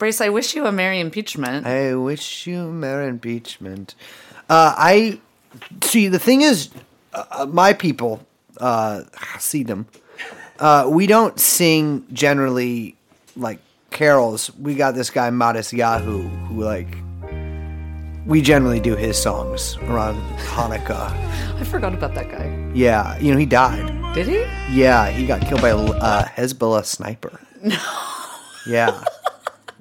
Brace, I wish you a merry impeachment. I wish you a merry impeachment. Uh, I see. The thing is, uh, my people, uh, see them. Uh, we don't sing generally like carols. We got this guy Matisyahu who like we generally do his songs around Hanukkah. I forgot about that guy. Yeah, you know he died. Did he? Yeah, he got killed by a uh, Hezbollah sniper. No. Yeah.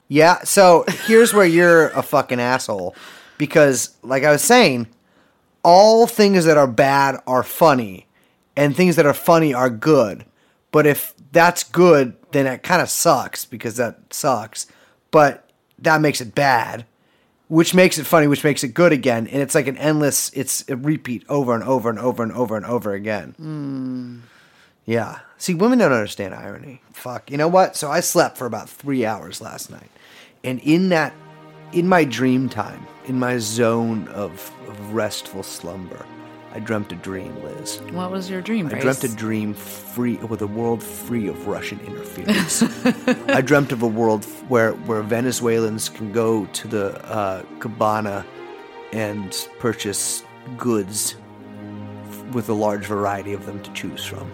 Yeah, so here's where you're a fucking asshole. Because, like I was saying, all things that are bad are funny, and things that are funny are good. But if that's good, then it kind of sucks because that sucks. But that makes it bad, which makes it funny, which makes it good again. And it's like an endless, it's a repeat over and over and over and over and over again. Hmm. Yeah. See, women don't understand irony. Fuck. You know what? So I slept for about three hours last night. And in that, in my dream time, in my zone of, of restful slumber, I dreamt a dream, Liz. What was your dream, I Brace? dreamt a dream free with a world free of Russian interference. I dreamt of a world where where Venezuelans can go to the uh, cabana and purchase goods with a large variety of them to choose from.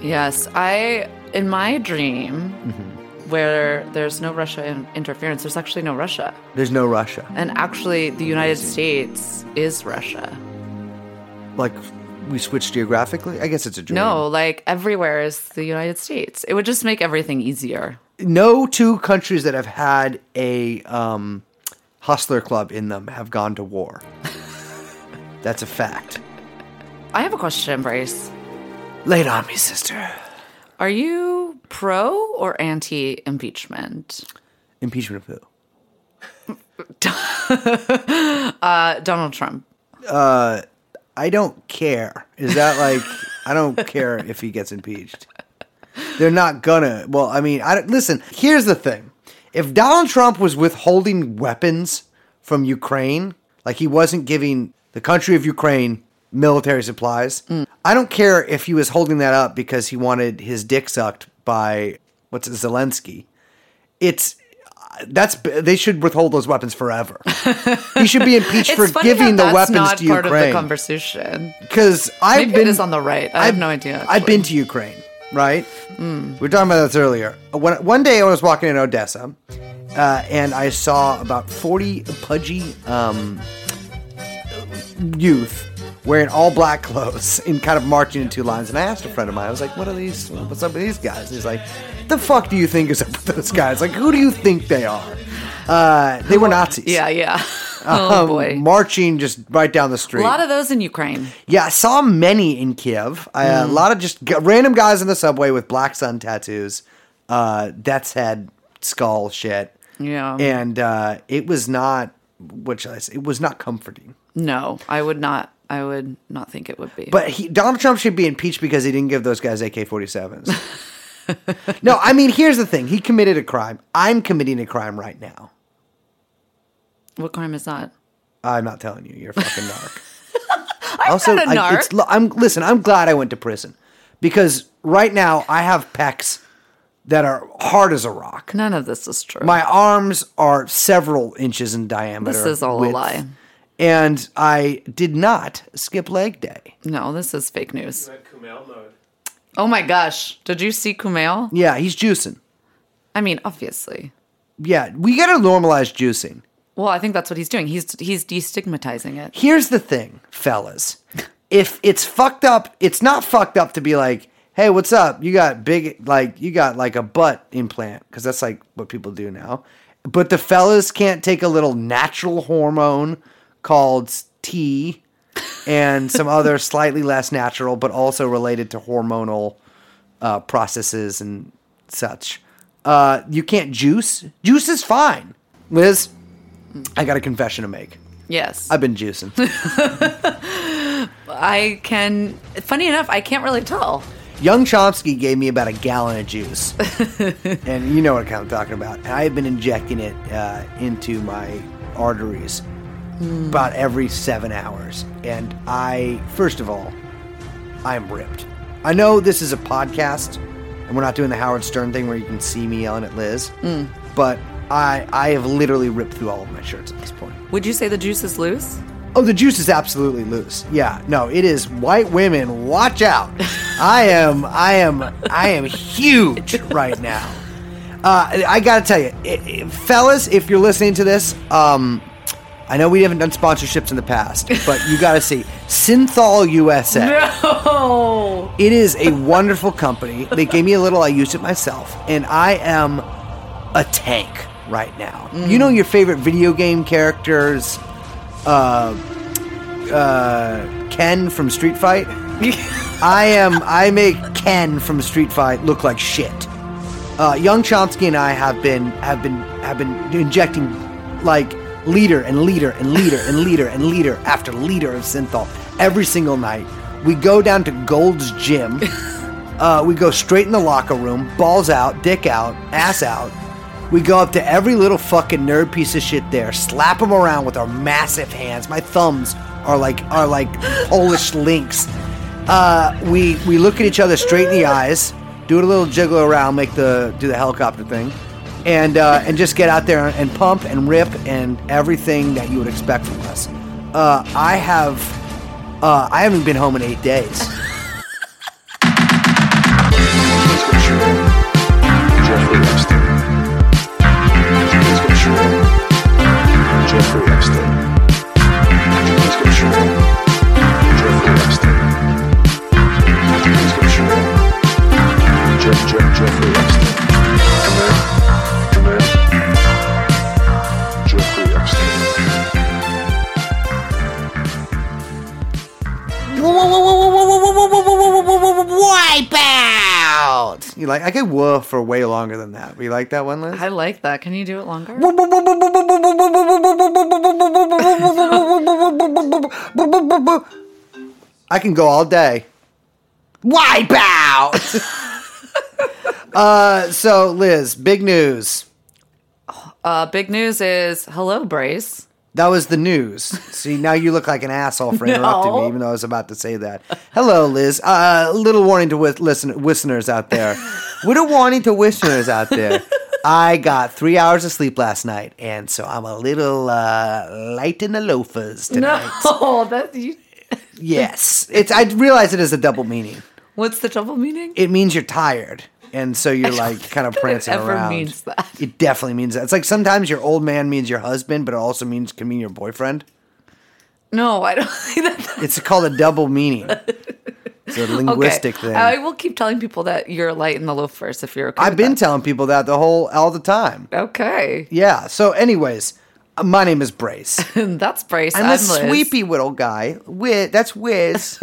Yes, I in my dream Mm-hmm. Where there's no Russia in- interference. There's actually no Russia, There's no Russia. and actually the United States is Russia. Like we switched geographically. I guess it's a dream. No, like everywhere is the United States. It would just make everything easier. no two countries that have had a um, hustler club in them have gone to war. That's a fact. I have a question, Bryce. Lay it on me, sister. Are you pro or anti impeachment? Impeachment of who? Uh, Donald Trump. I don't care. Is that like I don't care if he gets impeached. They're not gonna. Well, I mean, I don't, listen. Here's the thing: if Donald Trump was withholding weapons from Ukraine, like he wasn't giving the country of Ukraine military supplies, I don't care if he was holding that up because he wanted his dick sucked by what's it, Zelensky. It's that's they should withhold those weapons forever. he should be impeached for giving the weapons to part of the Ukraine conversation. because I've Maybe been it is on the right. I have no idea. I've been to Ukraine, right? We were talking about this earlier. When, one day I was walking in Odessa, uh, and I saw about forty pudgy um, youth wearing all black clothes and kind of marching in two lines. And I asked a friend of mine, I was like, "What are these? What's up with these guys?" And he's like, "The fuck do you think is up with those guys? Like, who do you think they are?" Uh, they were Nazis. Yeah, yeah. Oh Um, boy. marching just right down the street. A lot of those in Ukraine. Yeah, I saw many in Kiev. Uh, A lot of just g- random guys in the subway with black sun tattoos, uh, death's head skull shit. Yeah. And uh, it was not, what should I say? It was not comforting. No, I would not. I would not think it would be. But he, Donald Trump should be impeached because he didn't give those guys AK 47s. no, I mean, here's the thing. He committed a crime. I'm committing a crime right now. what crime is that? I'm not telling you. You're a fucking narc. also, not a I- narc. it's, I'm listen. I'm glad I went to prison because right now I have pecs that are hard as a rock. None of this is true. My arms are several inches in diameter. This is all a lie. And I did not skip leg day. no, this is fake news. Kumail mode. Oh my gosh. Did you see Kumail? Yeah, he's juicing. I mean, obviously. Yeah, we got to normalize juicing. Well, I think that's what he's doing. He's he's destigmatizing it. Here's the thing, fellas. If it's fucked up, it's not fucked up to be like, "Hey, what's up? You got big like you got like a butt implant because that's like what people do now." But the fellas can't take a little natural hormone called tea and some other slightly less natural but also related to hormonal uh, processes and such. Uh, you can't juice. Juice is fine. Liz, I got a confession to make. Yes. I've been juicing. I can funny enough, I can't really tell. Young Chomsky gave me about a gallon of juice, and you know what I'm talking about. I've been injecting it uh, into my arteries about every seven hours. And I, first of all, I'm ripped. I know this is a podcast, and we're not doing the Howard Stern thing where you can see me yelling at Liz, but I I have literally ripped through all of my shirts at this point. Would you say the juice is loose? Oh, the juice is absolutely loose. Yeah, no, it is. White women, watch out! I am, I am, I am huge right now. Uh, I gotta tell you, i i fellas, if you're listening to this, um, I know we haven't done sponsorships in the past, but you gotta see Synthol USA. No. It is a wonderful company. They gave me a little. I used it myself, and I am a tank right now. You know your favorite video game characters, uh, uh, Ken from Street Fight. I am. I make Ken from Street Fight look like shit. Uh, Young Chomsky and I have been have been have been injecting like liter and leader and leader and leader and leader after leader of synthol every single night. We go down to Gold's Gym. Uh, we go straight in the locker room, balls out, dick out, ass out. We go up to every little fucking nerd piece of shit there, slap them around with our massive hands. My thumbs are like are like Polish links. Uh, we we look at each other straight in the eyes, do a little jiggle around, make the do the helicopter thing, and uh, and just get out there and pump and rip and everything that you would expect from us. Uh, I have uh, I haven't been home in eight days. like? I could woof for way longer than that. We like that one, Liz? I like that. Can you do it longer? I can go all day. Wipeout. uh, so Liz, big news. Uh, big news is hello, Brace. That was the news. See, now you look like an asshole for interrupting No. me, even though I was about to say that. Hello, Liz. Uh, a little warning to wi- listen, listeners out there. little warning to listeners out there. I got three hours of sleep last night, and so I'm a little uh, light in the loafers tonight. No, that you. Yes, it's. I realize it is a double meaning. What's the double meaning? It means you're tired, and so you're like kind of it prancing ever around. means that. It definitely means that. It's like sometimes your old man means your husband, but it also means can mean your boyfriend. No, I don't think that. It's called a double meaning. It's a linguistic okay. thing. I will keep telling people that you're light in the loafers if you're okay. I've been that. telling people that the whole all the time. okay. Yeah. So, anyways, uh, my name is Brace. That's Brace. I'm I'm a sweepy little guy. Wiz, that's Wiz.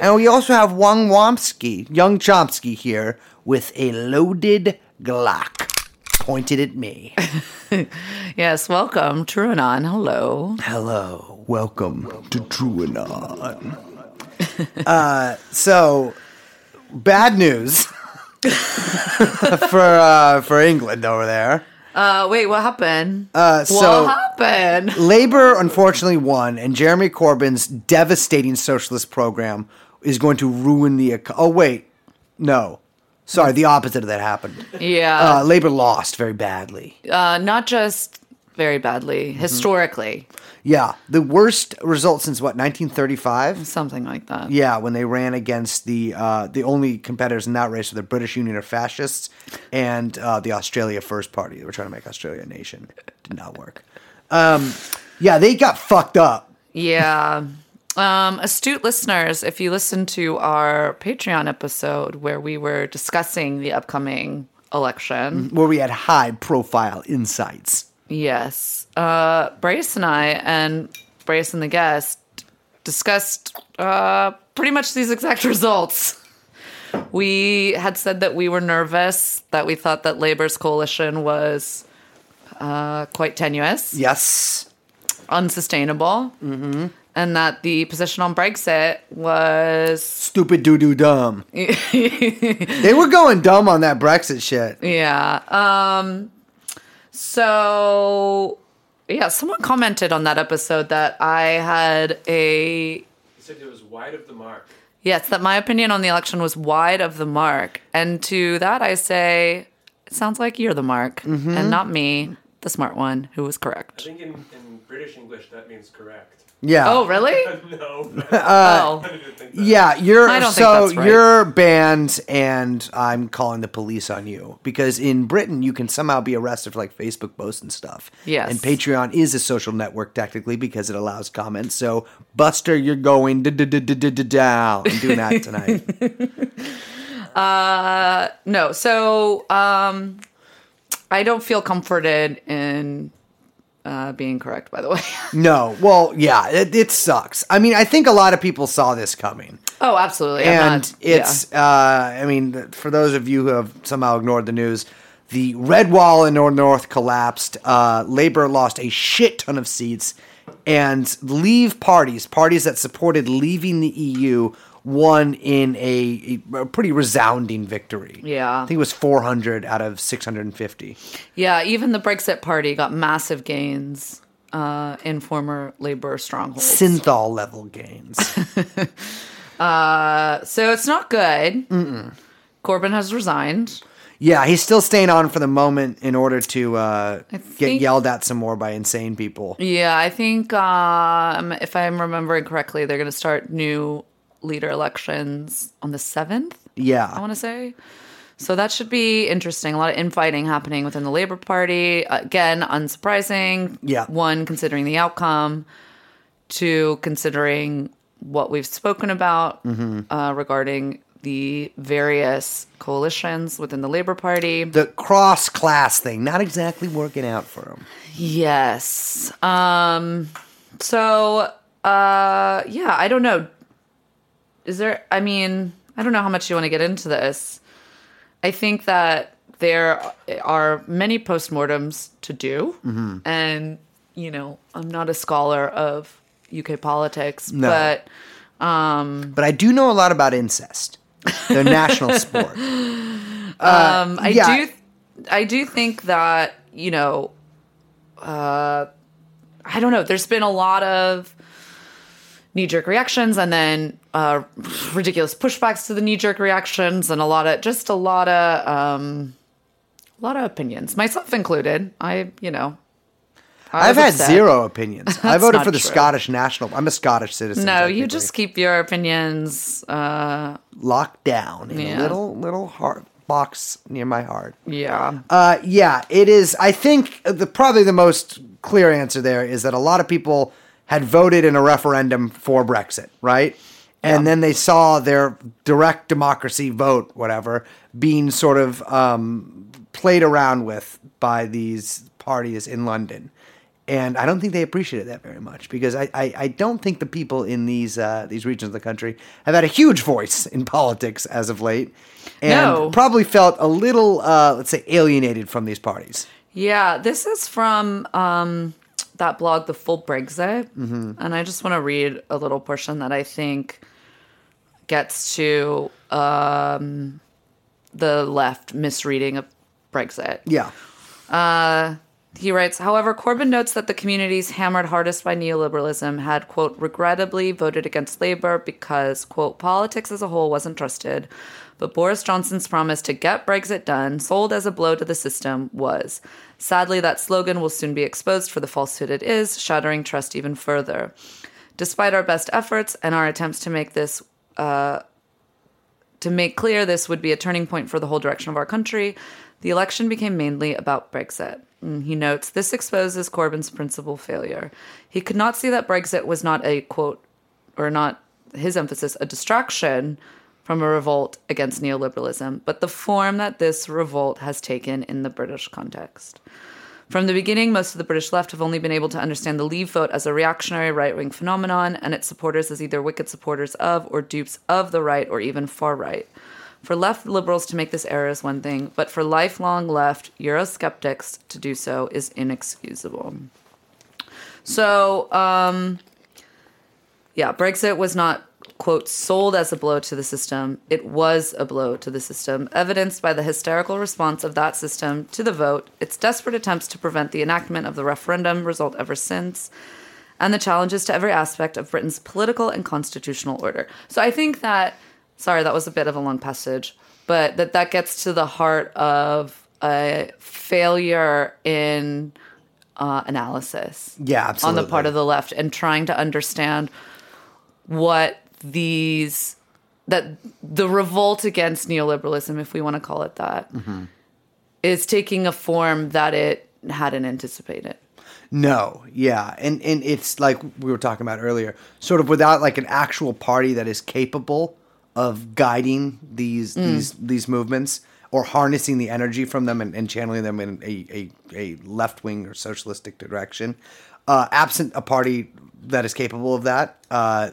and we also have Wong Womsky, young Chomsky here, with a loaded Glock pointed at me. Yes, welcome, TrueAnon. Hello. Hello, welcome to TrueAnon. uh, so, bad news for uh, for England over there. Uh, wait, what happened? Uh, so what happened? Labor unfortunately won, and Jeremy Corbyn's devastating socialist program is going to ruin the. eco- Oh wait, no, sorry, the opposite of that happened. Yeah, Uh, Labor lost very badly. uh, not just very badly, Mm-hmm. historically, Yeah, the worst result since what 1935. something like that. Yeah, when they ran against the uh, the only competitors in that race were the British Union of Fascists and uh, the Australia First Party. They were trying to make Australia a nation. Did not work. Um, yeah, they got fucked up. Yeah. Um, astute listeners, if you listen to our Patreon episode where we were discussing the upcoming election, Where we had high profile insights. yes, uh, Brace and I and Brace and the guest discussed uh, pretty much these exact results. We had said that we were nervous, that we thought that Labor's coalition was uh, quite tenuous. Yes. unsustainable, and that the position on Brexit was Stupid doo doo dumb. they were going dumb on that Brexit shit. yeah. Um, so yeah, someone commented on that episode that I had a He said it was wide of the mark. yes that my opinion on the election was wide of the mark, and to that I say it sounds like you're the mark and not me. the smart one who was correct. I think in, in British English that means correct. Yeah. Oh, really? no. oh. I didn't think that. Yeah, you're I don't think so that's right. you're banned, and I'm calling the police on you because in Britain you can somehow be arrested for like Facebook posts and stuff. Yes. and Patreon is a social network technically because it allows comments. So Buster, you're going down. I'm doing that tonight. Uh, No, so um, I don't feel comforted in uh, being correct. By the way. no, well, yeah, it, it sucks. I mean, I think a lot of people saw this coming. oh, absolutely. And not- yeah. it's uh, I mean, for those of you who have somehow ignored the news, the red wall in North North collapsed. Uh, Labor lost a shit ton of seats, and leave parties, parties that supported leaving the EU, won in a, a pretty resounding victory. Yeah. I think it was 400 out of 650. Yeah, even the Brexit Party got massive gains uh, in former Labour strongholds. Synthol level gains. so it's not good. Corbyn has resigned. yeah, he's still staying on for the moment in order to uh, get yelled at some more by insane people. Yeah, I think um, if I'm remembering correctly, they're going to start new leader elections on the 7th, Yeah. I want to say. So that should be interesting. A lot of infighting happening within the Labour Party. Again, unsurprising. Yeah. One, considering the outcome. Two, considering what we've spoken about Mm-hmm. uh, regarding the various coalitions within the Labour Party. the cross class thing not exactly working out for them. Yes. Um so uh yeah, I don't know. Is there I mean, I don't know how much you want to get into this. I think that there are many postmortems to do and you know, I'm not a scholar of UK politics, No. but But I do know a lot about incest. Their national sport. um I yeah. do I do think that, you know, uh I don't know, there's been a lot of knee jerk reactions and then uh, ridiculous pushbacks to the knee jerk reactions and a lot of just a lot of um, a lot of opinions, myself included. I, you know, I I've had upset. zero opinions. I voted for the true. Scottish national. I'm a Scottish citizen. No, you just keep your opinions. Uh, locked down in a little little heart box near my heart. yeah, Uh, yeah, it is. I think the probably the most clear answer there is that a lot of people had voted in a referendum for Brexit, right? And then they saw their direct democracy vote, whatever, being sort of um, played around with by these parties in London. And I don't think they appreciated that very much because I, I, I don't think the people in these uh, these regions of the country have had a huge voice in politics as of late, and No. probably felt a little uh, let's say alienated from these parties. yeah. This is from um, that blog, The Full Brexit, and I just want to read a little portion that I think gets to um, the left misreading of Brexit. Yeah, Uh, he writes, however, Corbyn notes that the communities hammered hardest by neoliberalism had, quote, regrettably voted against Labour because, quote, politics as a whole wasn't trusted. But Boris Johnson's promise to get Brexit done, sold as a blow to the system, was. Sadly, that slogan will soon be exposed for the falsehood it is, shattering trust even further. Despite our best efforts and our attempts to make this uh, to make clear this would be a turning point for the whole direction of our country, the election became mainly about Brexit. And he notes this exposes Corbyn's principal failure. He could not see that Brexit was not a quote, or not his emphasis, a distraction from a revolt against neoliberalism, but the form that this revolt has taken in the British context. From the beginning, most of the British left have only been able to understand the Leave vote as a reactionary right wing phenomenon and its supporters as either wicked supporters of or dupes of the right or even far right. For left liberals to make this error is one thing, but for lifelong left Eurosceptics to do so is inexcusable. So, um, yeah, Brexit was not, quote, sold as a blow to the system. It was a blow to the system, evidenced by the hysterical response of that system to the vote, its desperate attempts to prevent the enactment of the referendum result ever since, and the challenges to every aspect of Britain's political and constitutional order. So I think that, sorry, that was a bit of a long passage, but that that gets to the heart of a failure in uh, analysis Yeah, absolutely. on the part of the left and trying to understand what these that the revolt against neoliberalism, if we want to call it that, is Mm-hmm. taking a form that it hadn't anticipated. No, yeah, and and it's like we were talking about earlier, sort of without like an actual party that is capable of guiding these these these movements or harnessing the energy from them and, and channeling them in a a, a left wing or socialistic direction. Uh, absent a party that is capable of that, uh,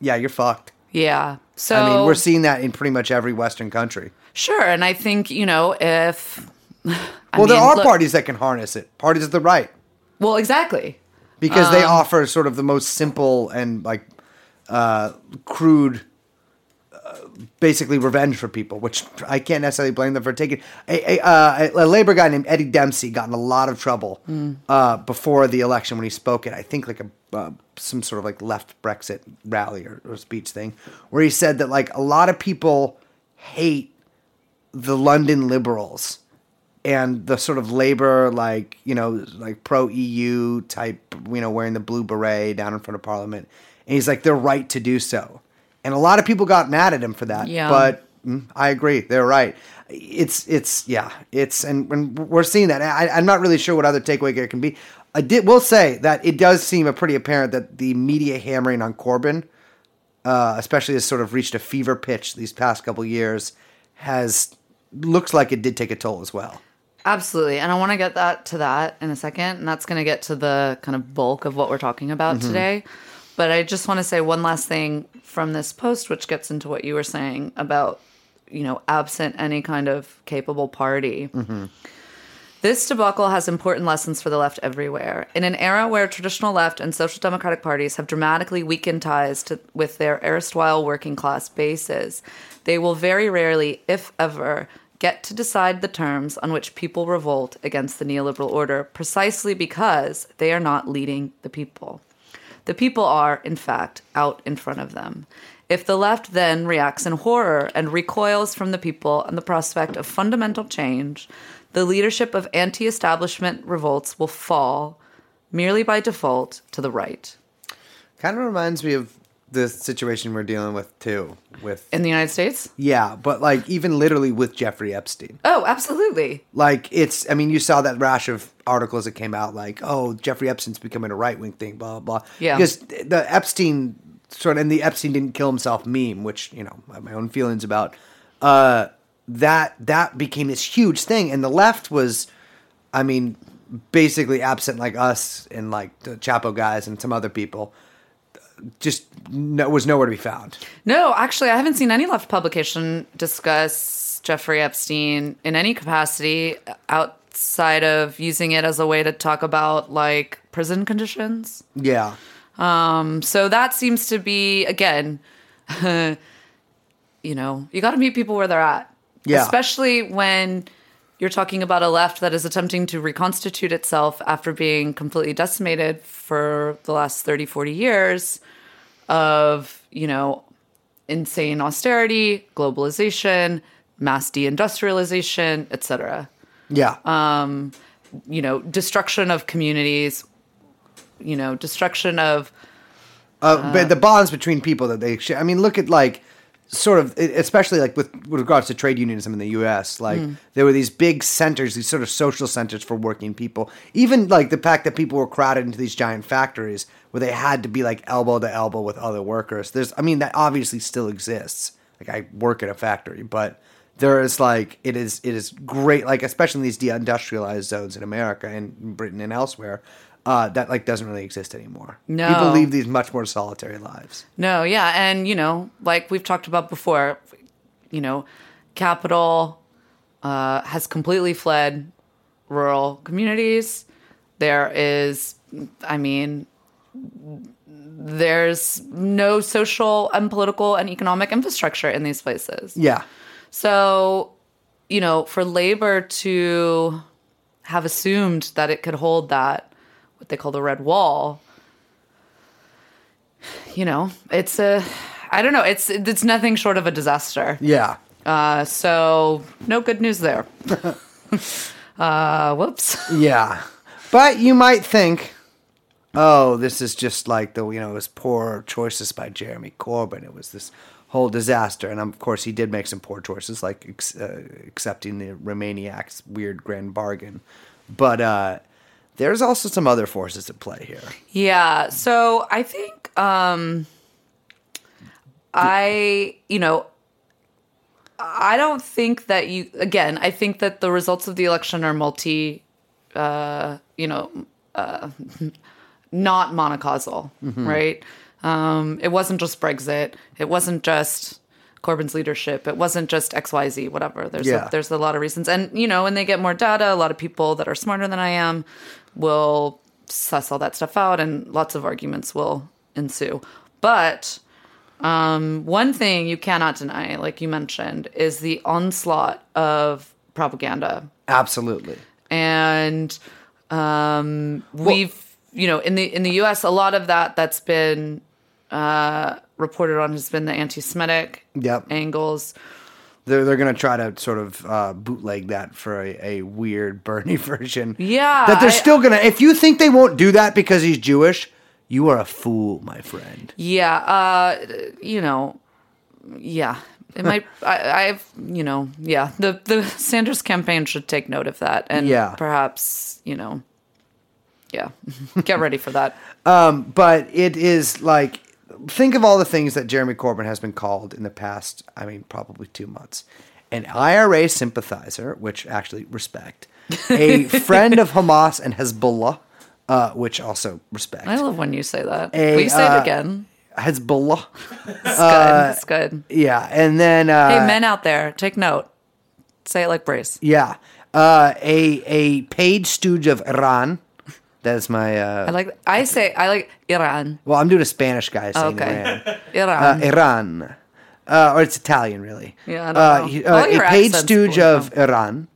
yeah, you're fucked. Yeah. So I mean, we're seeing that in pretty much every Western country. sure, and I think you know if well, there are look- parties that can harness it. Parties of the right. Well, exactly. because they Um, offer sort of the most simple and like uh, crude, uh, basically revenge for people, which I can't necessarily blame them for taking. A, a, uh, a labor guy named Eddie Dempsey got in a lot of trouble uh, before the election when he spoke at I think like a uh, some sort of like left Brexit rally or, or speech thing, where he said that like a lot of people hate the London liberals and the sort of labor like you know like pro EU type you know wearing the blue beret down in front of Parliament, and he's like they're right to do so, and a lot of people got mad at him for that. Yeah. but mm, I agree, they're right. It's it's yeah, it's and, and we're seeing that. I, I'm not really sure what other takeaway there can be. I did will say that it does seem a pretty apparent that the media hammering on Corbyn uh, especially has sort of reached a fever pitch these past couple years, has looks like it did take a toll as well. Absolutely. And I want to get that to that in a second. And that's going to get to the kind of bulk of what we're talking about today. But I just want to say one last thing from this post, which gets into what you were saying about, you know, absent any kind of capable party. This debacle has important lessons for the left everywhere. In an era where traditional left and social democratic parties have dramatically weakened ties to, with their erstwhile working class bases, they will very rarely, if ever, get to decide the terms on which people revolt against the neoliberal order precisely because they are not leading the people. The people are, in fact, out in front of them. If the left then reacts in horror and recoils from the people and the prospect of fundamental change, the leadership of anti establishment revolts will fall merely by default to the right. Kind of reminds me of the situation we're dealing with too. With In the United States? yeah, but like even literally with Jeffrey Epstein. Oh, absolutely. Like it's, I mean, you saw that rash of articles that came out, like, oh, Jeffrey Epstein's becoming a right wing thing, blah blah blah. Yeah. Because the Epstein sort of, and the Epstein didn't kill himself meme, which you know I have my own feelings about. Uh, that that became this huge thing, and the left was, I mean, basically absent like us and like the Chapo guys and some other people. Just no, was nowhere to be found. No, actually, I haven't seen any left publication discuss Jeffrey Epstein in any capacity outside of using it as a way to talk about like prison conditions. Yeah, um, So that seems to be again, you know, you got to meet people where they're at. Yeah. Especially when you're talking about a left that is attempting to reconstitute itself after being completely decimated for the last 30, 40 years of, you know, insane austerity, globalization, mass deindustrialization, etc yeah. Um, you know, destruction of communities, you know, destruction of uh, but the bonds between people that they share. I mean, look at like sort of, especially like with, with regards to trade unionism in the U.S. Like mm. there were these big centers, these sort of social centers for working people. Even like the fact that people were crowded into these giant factories where they had to be like elbow to elbow with other workers. There's, I mean, that obviously still exists. Like I work at a factory, but there is like it is it is great like especially in these deindustrialized zones in America and Britain and elsewhere. Uh, that like doesn't really exist anymore. No. people leave these much more solitary lives. no, yeah, and you know, like we've talked about before, you know, capital uh, has completely fled rural communities. There is, I mean, there's no social and political and economic infrastructure in these places. Yeah, So, you know, for labor to have assumed that it could hold that, what they call the red wall, you know, it's a, I don't know, it's it's nothing short of a disaster. yeah, Uh, so no good news there. uh, whoops. yeah. But you might think, oh, this is just like the you know it was poor choices by Jeremy Corbyn. It was this whole disaster, and of course he did make some poor choices, like ex- uh, accepting the Remainiac's weird grand bargain. But uh, there's also some other forces at play here. Yeah. So I think um I you know I don't think that you again, I think that the results of the election are multi uh you know uh not monocausal, right? Um it wasn't just Brexit. It wasn't just Corbyn's leadership. It wasn't just XYZ, whatever. There's Yeah. a, there's a lot of reasons. And you know, when they get more data, a lot of people that are smarter than I am will suss all that stuff out and lots of arguments will ensue. But um, one thing you cannot deny, like you mentioned, is the onslaught of propaganda. Absolutely. And um, we've, you know, in the in the U.S., a lot of that that's been uh, reported on has been the anti-Semitic Yep. angles. They're, they're going to try to sort of uh, bootleg that for a, a weird Bernie version. Yeah, That they're I- still going to. If you think they won't do that because he's Jewish, you are a fool, my friend. Yeah, uh, you know, yeah. It might. I, I've, you know, yeah. The the Sanders campaign should take note of that, and Yeah. perhaps, you know, yeah, get ready for that. but it is like think of all the things that Jeremy Corbyn has been called in the past. I mean, probably two months. An IRA sympathizer, which actually respect. A friend of Hamas and Hezbollah, uh, which also respect. I love when you say that. A, Will you say uh, it again? Hezbollah, It's good. It's good. yeah, and then uh, Hey, men out there, take note. Say it like Brace. yeah, uh, a a paid stooge of Iran. That's my. Uh, I like. I say. I like Iran. well, I'm doing a Spanish guy saying Okay. Iran. Iran. uh, Iran, uh, or it's Italian, really. Yeah, I don't uh, know. he- uh, a paid stooge of Iran.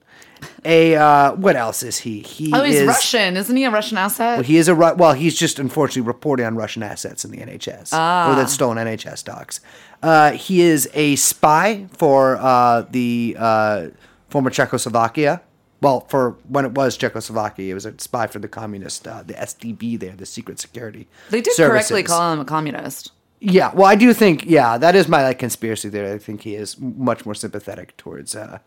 A uh, what else is he? He oh, he's is, Russian, isn't he? A Russian asset. He is a Ru- well. He's just unfortunately reporting on Russian assets in the NHS or that stolen NHS docs. Uh, he is a spy for uh, the uh, former Czechoslovakia. Well, for when it was Czechoslovakia, it was a spy for the communist, uh, the StB there, the Secret Security. they did Services. correctly call him a communist. Yeah, well, I do think yeah, that is my like conspiracy theory. I think he is much more sympathetic towards uh,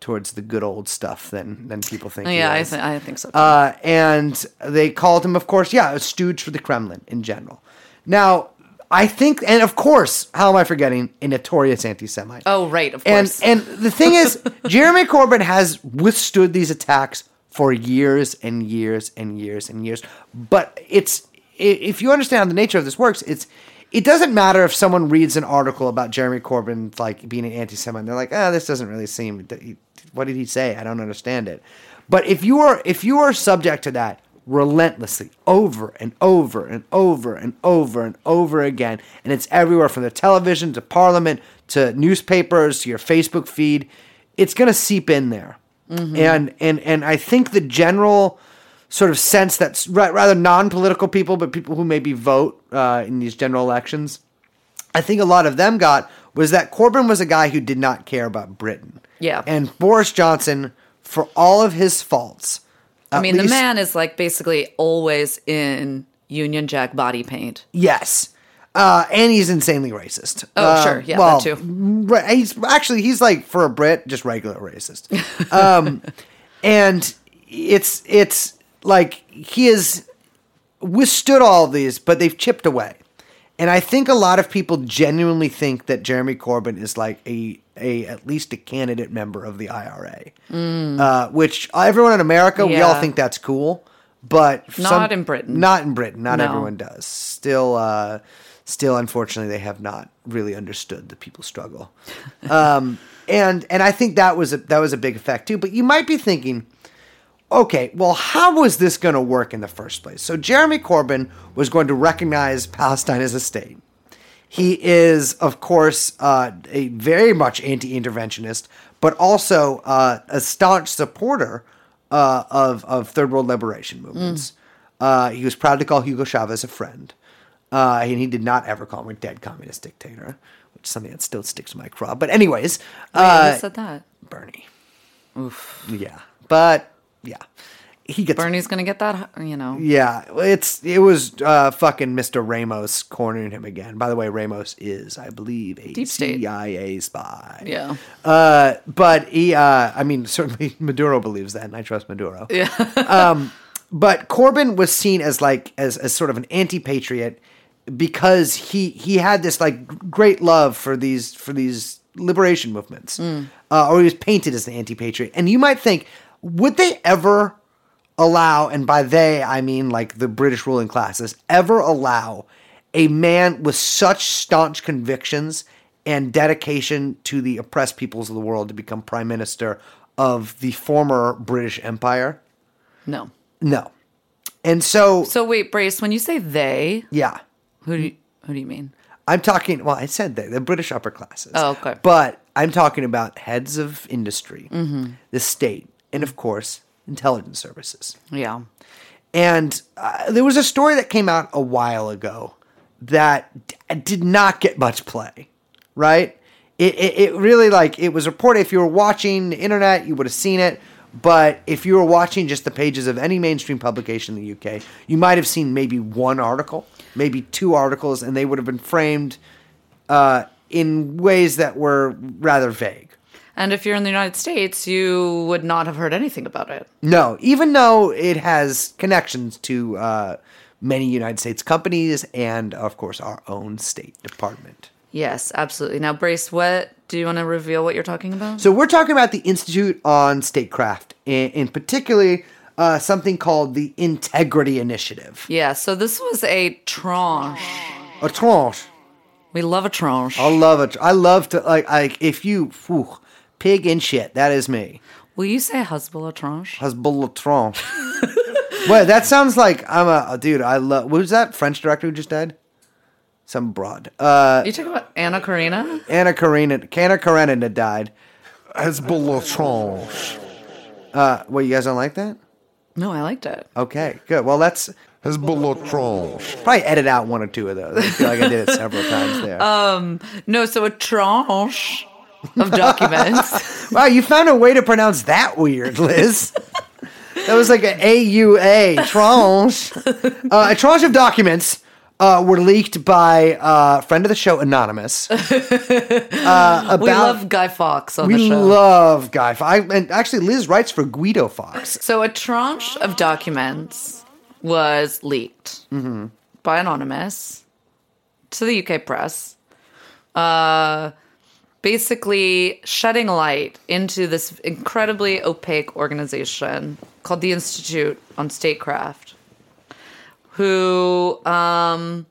towards the good old stuff than than people think. he Yeah, I, th- I think so. Too. Uh, and they called him, of course, yeah, a stooge for the Kremlin in general. Now, I think, and of course, how am I forgetting a notorious anti-Semite? oh, right. Of course. and and the thing is, Jeremy Corbyn has withstood these attacks for years and years and years and years. But it's if you understand how the nature of this works, it's it doesn't matter if someone reads an article about Jeremy Corbyn like being an anti-Semite. They're like, ah, this doesn't really seem. What did he say? I don't understand it. But if you are if you are subject to that relentlessly over and over and over and over and over again, and it's everywhere from the television to Parliament to newspapers to your Facebook feed, it's going to seep in there. And and and I think the general sort of sense that ra- rather non-political people, but people who maybe vote uh, in these general elections, I think a lot of them got was that Corbyn was a guy who did not care about Britain. Yeah. And Boris Johnson, for all of his faults, I mean, the man is like basically always in Union Jack body paint. Yes. Uh, and he's insanely racist. Oh, Uh, sure. Yeah, well, that too. Right, he's actually he's like for a Brit, just regular racist. um, and it's it's like he has withstood all of these, but they've chipped away. And I think a lot of people genuinely think that Jeremy Corbyn is like a a at least a candidate member of the IRA, uh, which everyone in America we all Mm. Think that's cool, but Not in Britain. Not in Britain. Not No. everyone does. Still, uh, still, unfortunately, they have not really understood the people's struggle. Um, and and I think that was a, that was a big effect too. But you might be thinking, okay, well, how was this going to work in the first place? So Jeremy Corbyn was going to recognize Palestine as a state. He is, of course, uh, a very much anti-interventionist, but also uh, a staunch supporter uh, of of third world liberation movements. Uh, he was proud to call Hugo Chavez a friend, uh, and he did not ever call him a dead communist dictator, which is something that still sticks to my craw. But anyways, Wait, uh, who said that? Bernie. Oof. Yeah, but yeah, he gets Bernie's gonna get that. You know. Yeah, it's it was uh, fucking Mr. Ramos cornering him again. By the way, Ramos is, I believe, a Deep state. CIA spy. Yeah. Uh, but he, uh, I mean, certainly Maduro believes that, and I trust Maduro. Yeah. But Corbyn was seen as like as, as sort of an anti-patriot because he he had this like great love for these for these liberation movements, uh, or he was painted as an anti-patriot. And you might think, would they ever allow, and by they I mean like the British ruling classes, ever allow a man with such staunch convictions and dedication to the oppressed peoples of the world to become prime minister of the former British Empire? no. No. And so, So wait, Brace. When you say they, yeah, who do you, who do you mean? I'm talking, well, I said they, the British upper classes. Oh, okay. But I'm talking about heads of industry, mm-hmm. the state, and of course, intelligence services. Yeah. And uh, there was a story that came out a while ago that d- did not get much play, right? It, it, it really like it was reported. If you were watching the internet, you would have seen it. But if you were watching just the pages of any mainstream publication in the UK, you might have seen maybe one article, maybe two articles, and they would have been framed uh, in ways that were rather vague. And if you're in the United States, you would not have heard anything about it. No, even though it has connections to uh, many United States companies and, of course, our own State Department. Yes, absolutely. Now, Brace, what do you want to reveal what you're talking about? So we're talking about the Institute on Statecraft, in, in particularly uh, something called the Integrity Initiative. yeah, so this was a tranche. A tranche. We love a tranche. I love it. I love to like like if you whew, pig and shit. That is me. Will you say Hezbollah tranche? Hezbollah tranche. Wait, that sounds like I'm a dude. I love. Who's that French director who just died? Some broad. Uh, you talking about Anna Karina? Anna Karenina. Anna Karenina died. Hezbollah tranche. Uh, what you guys don't like that? No, I liked it. Okay, good. Well, let's Hezbollah tranche. probably edit out one or two of those. I feel like I did it several times there. Um, no, so a tranche of documents. wow, you found a way to pronounce that weird, Liz. that was like an AUA tranche. Uh, a tranche of documents uh, were leaked by uh, friend of the show, Anonymous. Uh, about, we love Guy Fawkes on the show. We love Guy. F- I, and actually, Liz writes for Guido Fawkes. so a tranche of documents was leaked by Anonymous to the UK press. Uh, basically shedding light into this incredibly opaque organization called the Institute on Statecraft, who um,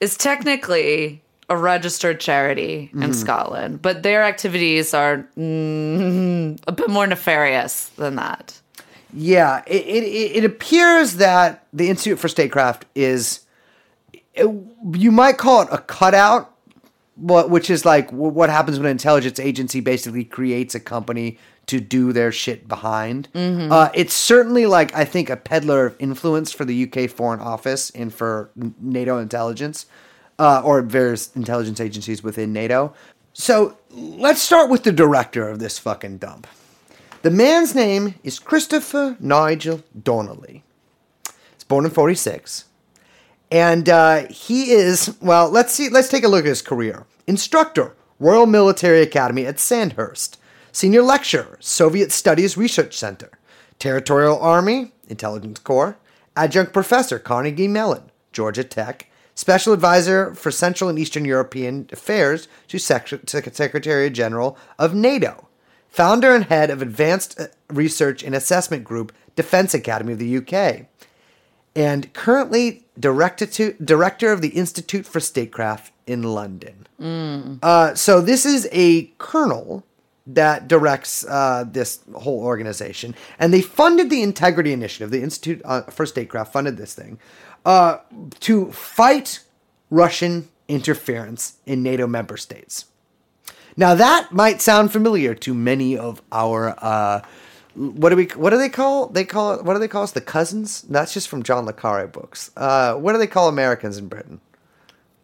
is technically a registered charity in Scotland, but their activities are mm, a bit more nefarious than that. Yeah, it, it, it appears that the Institute for Statecraft is, it- you might call it a cutout, but which is like what happens when an intelligence agency basically creates a company to do their shit behind. Uh, it's certainly like I think a peddler of influence for the UK Foreign Office and for NATO intelligence, uh, or various intelligence agencies within NATO. So let's start with the director of this fucking dump. The man's name is Christopher Nigel Donnelly. He's born in 46. And uh, he is, well, let's see, let's take a look at his career. Instructor, Royal Military Academy at Sandhurst. Senior lecturer, Soviet Studies Research Center. Territorial Army, Intelligence Corps. Adjunct professor, Carnegie Mellon, Georgia Tech. Special advisor for Central and Eastern European Affairs to Sec- Sec- Secretary General of NATO founder and head of Advanced uh, Research and Assessment Group, Defense Academy of the UK, and currently director, to, director of the Institute for Statecraft in London. Uh, so this is a colonel that directs uh, this whole organization, and they funded the Integrity Initiative. The Institute uh, for Statecraft funded this thing uh, to fight Russian interference in NATO member states. Now that might sound familiar to many of our uh, what do we what do they call they call it what do they call us the cousins? That's just from John le Carre books. Uh, what do they call Americans in Britain?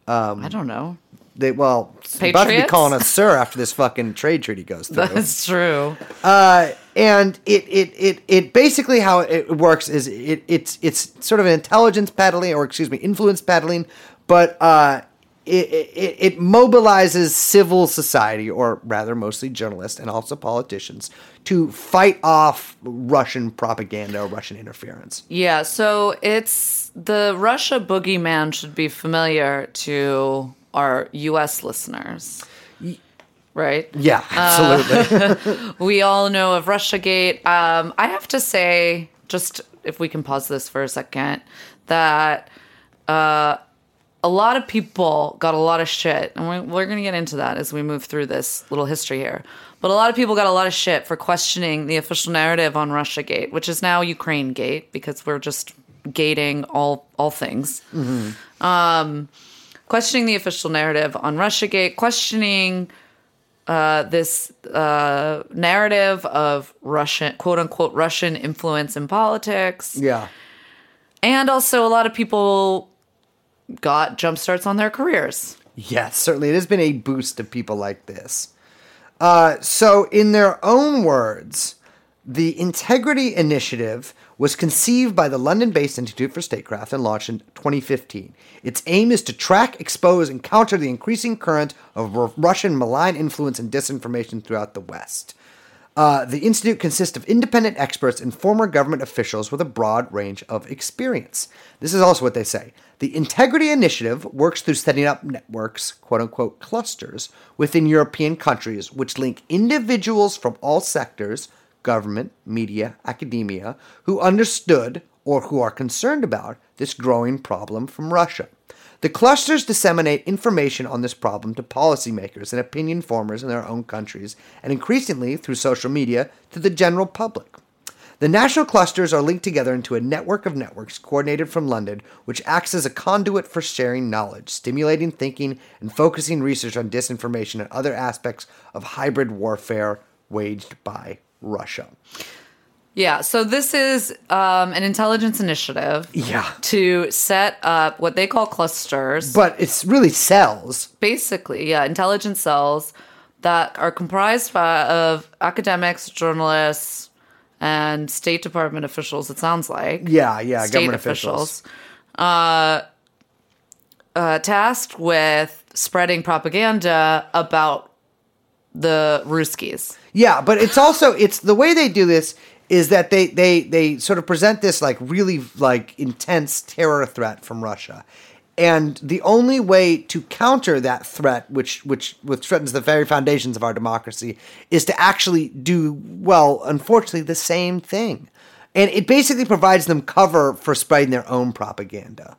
um, I don't know. They well, they're about to be calling us sir after this fucking trade treaty goes through. That's true. uh, and it, it, it, it basically how it works is it, it's it's sort of an intelligence peddling or excuse me influence peddling but uh, it, it, it mobilizes civil society or rather mostly journalists and also politicians to fight off russian propaganda or russian interference Yeah, so it's the Russia boogeyman should be familiar to our US listeners. Right? yeah absolutely We all know of Russiagate. Um, I have to say, just if we can pause this for a second, that uh, a lot of people got a lot of shit, and we're, we're going to get into that as we move through this little history here. But a lot of people got a lot of shit for questioning the official narrative on Russia Gate, which is now Ukraine Gate, because we're just gating all all things. Um, questioning the official narrative on Russia Gate, questioning uh, this uh, narrative of Russian, quote unquote, Russian influence in politics. yeah And also, a lot of people got jump starts on their careers. Yes, certainly. It has been a boost to people like this. Uh, so, in their own words, the Integrity Initiative was conceived by the London based Institute for Statecraft and launched in 2015. Its aim is to track, expose, and counter the increasing current of Ru- Russian malign influence and disinformation throughout the West. Uh, the institute consists of independent experts and former government officials with a broad range of experience. This is also what they say. The Integrity Initiative works through setting up networks, quote unquote, clusters within European countries, which link individuals from all sectors government, media, academia who understood or who are concerned about this growing problem from Russia. The clusters disseminate information on this problem to policymakers and opinion formers in their own countries, and increasingly through social media to the general public. The national clusters are linked together into a network of networks coordinated from London, which acts as a conduit for sharing knowledge, stimulating thinking, and focusing research on disinformation and other aspects of hybrid warfare waged by Russia. Yeah, so this is um, an intelligence initiative Yeah. to set up what they call clusters. But it's really cells. basically, yeah, intelligence cells that are comprised by, of academics, journalists, and State Department officials. It sounds like Yeah, yeah, state government officials. uh, uh, tasked with spreading propaganda about the Ruskies. Yeah, but it's also it's the way they do this is that they they they sort of present this like really like intense terror threat from Russia. And the only way to counter that threat, which which which threatens the very foundations of our democracy, is to actually do well, unfortunately, the same thing. And it basically provides them cover for spreading their own propaganda.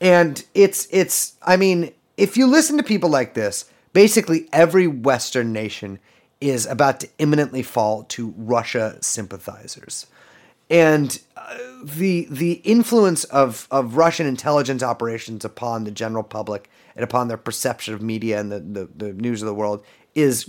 And it's it's I mean, if you listen to people like this, basically every Western nation is about to imminently fall to Russia sympathizers. And uh, the the influence of, of Russian intelligence operations upon the general public and upon their perception of media and the, the, the news of the world is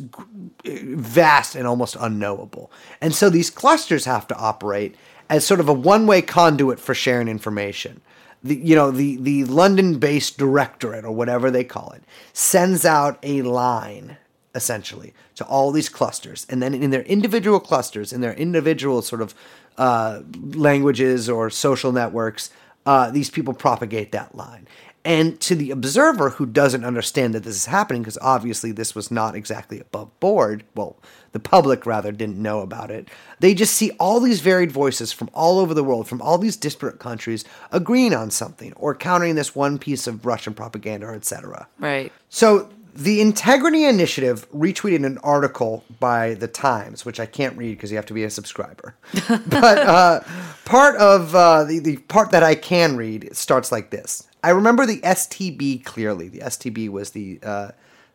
vast and almost unknowable. And so these clusters have to operate as sort of a one-way conduit for sharing information. The, you know the, the London-based directorate or whatever they call it sends out a line essentially to all these clusters. And then in their individual clusters in their individual sort of uh, languages or social networks uh, these people propagate that line. And to the observer who doesn't understand that this is happening because obviously this was not exactly above board well the public rather didn't know about it they just see all these varied voices from all over the world from all these disparate countries agreeing on something or countering this one piece of russian propaganda etc Right. so the Integrity Initiative retweeted an article by the Times, which I can't read because you have to be a subscriber. but uh, part of uh, the the part that I can read starts like this. I remember the StB clearly. The StB was the uh,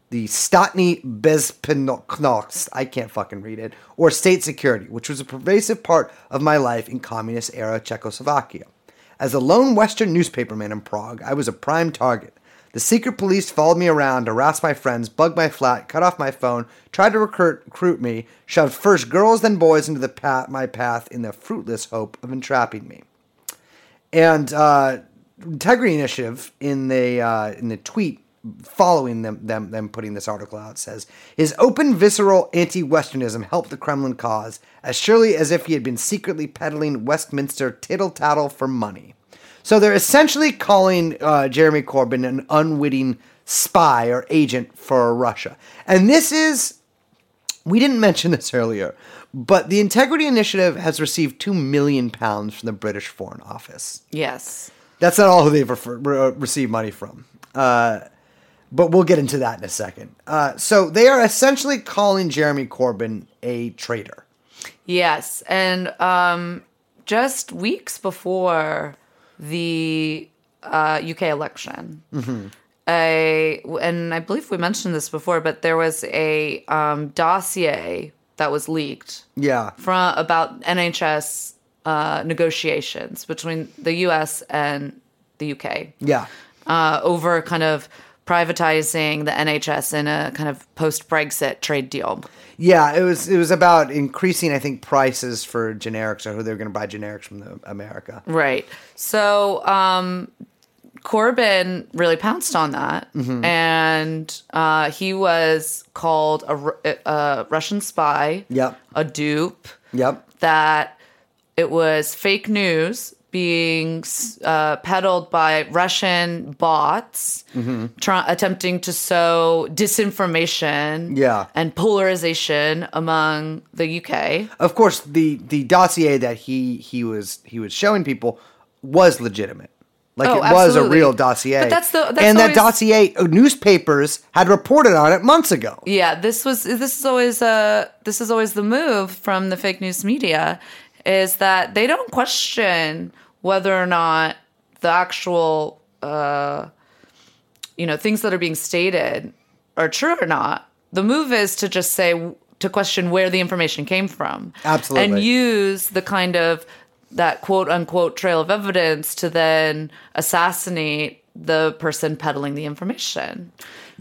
the Statny Bezpinoknoks, I can't fucking read it, or state security, which was a pervasive part of my life in communist era Czechoslovakia. As a lone Western newspaperman in Prague, I was a prime target. The secret police followed me around, harassed my friends, bugged my flat, cut off my phone, tried to recruit, recruit me, shoved first girls then boys into the path, my path in the fruitless hope of entrapping me. And uh, Integrity Initiative in the uh, in the tweet following them, them them putting this article out says his open visceral anti-westernism helped the kremlin cause as surely as if he had been secretly peddling westminster tittle-tattle for money so they're essentially calling uh, jeremy corbyn an unwitting spy or agent for russia and this is we didn't mention this earlier but the integrity initiative has received 2 million pounds from the british foreign office Yes. that's not all who they've refer- re- received money from. Uh, but we'll get into that in a second. Uh, so they are essentially calling Jeremy Corbyn a traitor. Yes, and um, just weeks before the uh, UK election, a and I believe we mentioned this before, but there was a um, dossier that was leaked Yeah. from about NHS uh, negotiations between the US and the UK Yeah. uh, over kind of privatizing the NHS in a kind of post Brexit trade deal. Yeah, it was it was about increasing, I think, prices for generics or who they were going to buy generics from the, America. Right. So um, Corbyn really pounced on that, and uh, he was called a, a Russian spy, Yep. a dupe, Yep. that it was fake news being uh, peddled by Russian bots try- attempting to sow disinformation Yeah. and polarization among the UK. Of course, the the dossier that he he was he was showing people was legitimate. Like Oh, it was a real dossier. But that's the- that's and that dossier uh, newspapers had reported on it months ago. Yeah, this was this is always uh this is always the move from the fake news media is that they don't question whether or not the actual uh you know things that are being stated are true or not. The move is to just say to question where the information came from. Absolutely. And use the kind of that quote unquote trail of evidence to then assassinate the person peddling the information.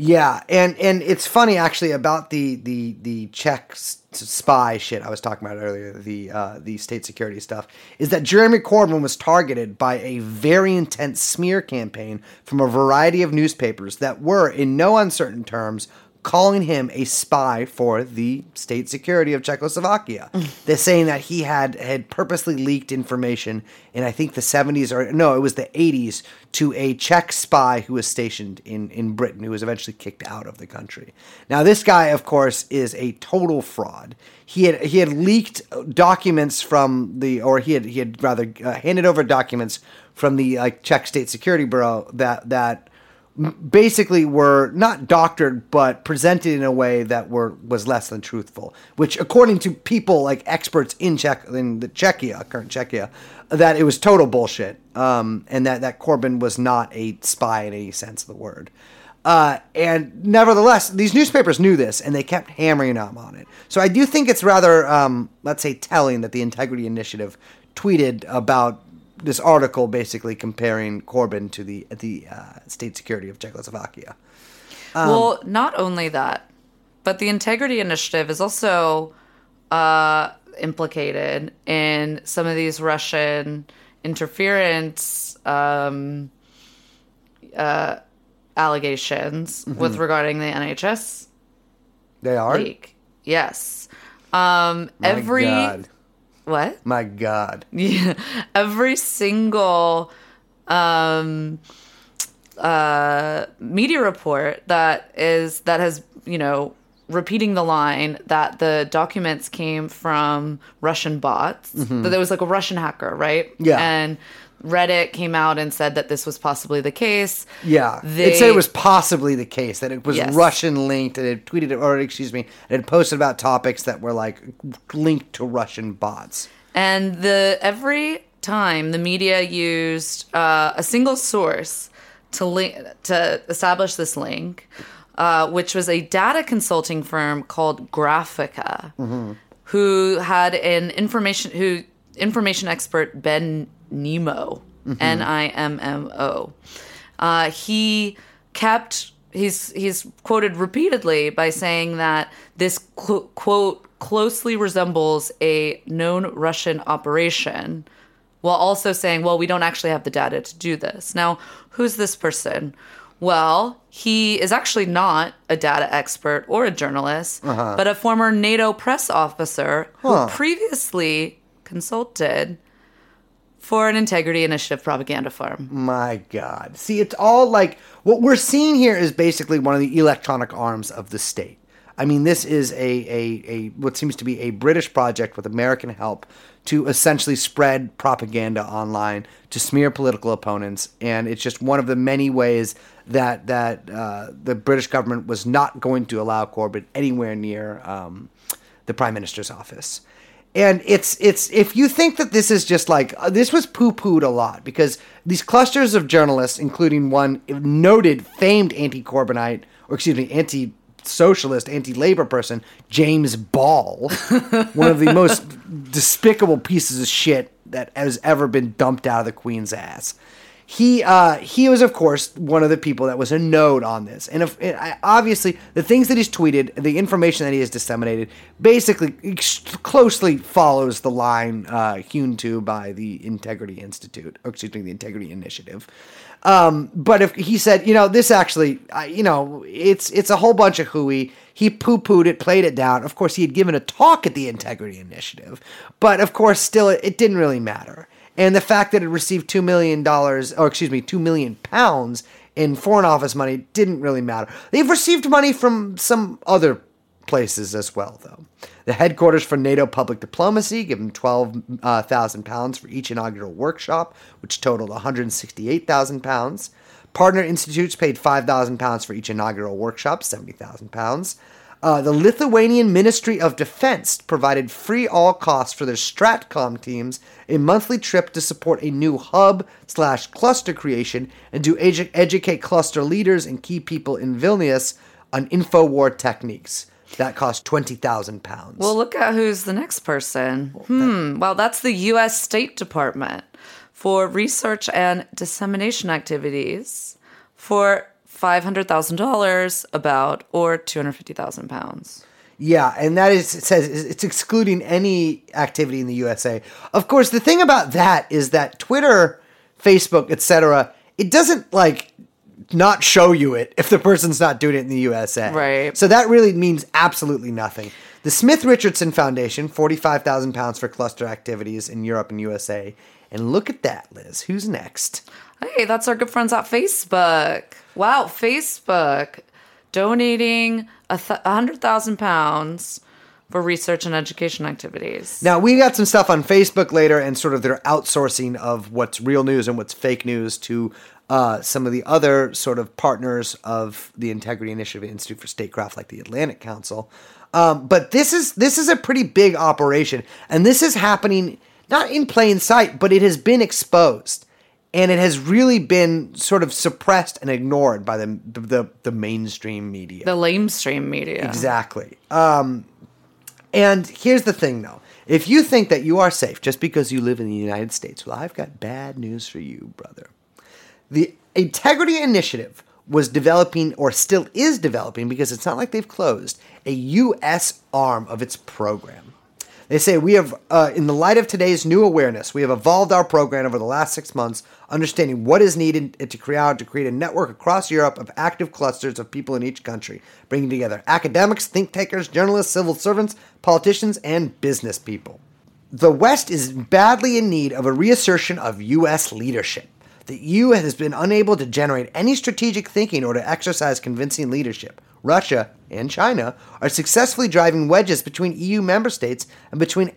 Yeah, and and it's funny actually about the the the Czech spy shit I was talking about earlier, the uh, the state security stuff, is that Jeremy Corbyn was targeted by a very intense smear campaign from a variety of newspapers that were, in no uncertain terms, calling him a spy for the state security of Czechoslovakia. They're saying that he had had purposely leaked information in I think the 70s or no, it was the 80s to a Czech spy who was stationed in in Britain who was eventually kicked out of the country. Now this guy of course is a total fraud. He had he had leaked documents from the or he had he had rather uh, handed over documents from the like Czech State Security Bureau that that basically were not doctored but presented in a way that were was less than truthful which according to people like experts in Czech in the Czechia current Czechia that it was total bullshit um, and that that Corbyn was not a spy in any sense of the word. Uh, and nevertheless these newspapers knew this and they kept hammering him on it. So I do think it's rather um, let's say telling that the Integrity Initiative tweeted about this article basically comparing Corbyn to the the uh, state security of Czechoslovakia. Um, well, not only that, but the Integrity Initiative is also uh, implicated in some of these Russian interference um, uh, allegations Mm-hmm. with regarding the NHS They are. leak. Yes. Um, every God. What? My God. Yeah, every single um, uh, media report that is that has you know repeating the line that the documents came from Russian bots. That there was like a Russian hacker, right? Mm-hmm. Yeah. and Reddit came out and said that this was possibly the case. Yeah, They- it said it was possibly the case that it was Yes. Russian linked, and it tweeted or excuse me, it had posted about topics that were like linked to Russian bots. And the every time the media used uh, a single source to link to establish this link, uh, which was a data consulting firm called Graphika, who had an information who information expert Ben Nimmo, N I M M O. Uh, he kept he's he's quoted repeatedly by saying that this cl- quote closely resembles a known Russian operation, while also saying, "Well, we don't actually have the data to do this." Now, who's this person? Well, he is actually not a data expert or a journalist, but a former NATO press officer Huh. who previously consulted for an integrity initiative propaganda firm. My God. See, it's all like what we're seeing here is basically one of the electronic arms of the state. I mean, this is a, a, a what seems to be a British project with American help to essentially spread propaganda online to smear political opponents, and it's just one of the many ways that that uh, the British government was not going to allow Corbyn anywhere near um, the prime minister's office. And it's it's if you think that this is just like uh, this was poo pooed a lot because these clusters of journalists, including one noted famed anti Corbynite or excuse me anti socialist anti labor person James Ball, one of the most despicable pieces of shit that has ever been dumped out of the Queen's ass he uh, he was of course one of the people that was a node on this. And if, obviously the things that he's tweeted the information that he has disseminated basically ex- closely follows the line uh, hewn to by the integrity institute or excuse me the integrity initiative. Um, but if he said you know this actually uh, you know it's it's a whole bunch of hooey. He poo-pooed it played it down. Of course he had given a talk at the integrity initiative but of course still it, it didn't really matter and the fact that it received two million dollars, or excuse me, two million pounds in foreign office money didn't really matter. They've received money from some other places as well, though. The headquarters for NATO public diplomacy give them twelve uh, pounds for each inaugural workshop, which totaled one hundred sixty-eight thousand pounds. Partner institutes paid five thousand pounds for each inaugural workshop, seventy thousand pounds. Uh, the Lithuanian Ministry of Defense provided free all costs for their Stratcom teams a monthly trip to support a new hub slash cluster creation and to edu- educate cluster leaders and key people in Vilnius on infowar techniques. That cost twenty thousand pounds. Well, look at who's the next person. Hmm. Well, that's the U.S. State Department for research and dissemination activities for five hundred thousand dollars, about or two hundred fifty thousand pounds. Yeah, and that is it says it's excluding any activity in the USA. Of course, the thing about that is that Twitter, Facebook, etc., it doesn't like not show you it if the person's not doing it in the USA. Right. So that really means absolutely nothing. The Smith Richardson Foundation, forty-five thousand pounds for cluster activities in Europe and USA. And look at that, Liz. Who's next? Hey, that's our good friends at Facebook. Wow, Facebook donating a th- hundred thousand pounds for research and education activities. Now we got some stuff on Facebook later, and sort of their outsourcing of what's real news and what's fake news to uh, some of the other sort of partners of the Integrity Initiative Institute for Statecraft, like the Atlantic Council. Um, but this is this is a pretty big operation, and this is happening not in plain sight, but it has been exposed, and it has really been sort of suppressed and ignored by the the, the mainstream media. the lamestream media. Exactly. Um, and here's the thing, though. If you think that you are safe just because you live in the United States, well, I've got bad news for you, brother. The Integrity Initiative was developing, or still is developing, because it's not like they've closed, a U.S. arm of its program. They say we have, uh, in the light of today's new awareness, we have evolved our program over the last six months, understanding what is needed to create to create a network across Europe of active clusters of people in each country, bringing together academics, think takers, journalists, civil servants, politicians, and business people. The West is badly in need of a reassertion of U.S. leadership. The EU has been unable to generate any strategic thinking or to exercise convincing leadership. Russia and China are successfully driving wedges between EU member states and between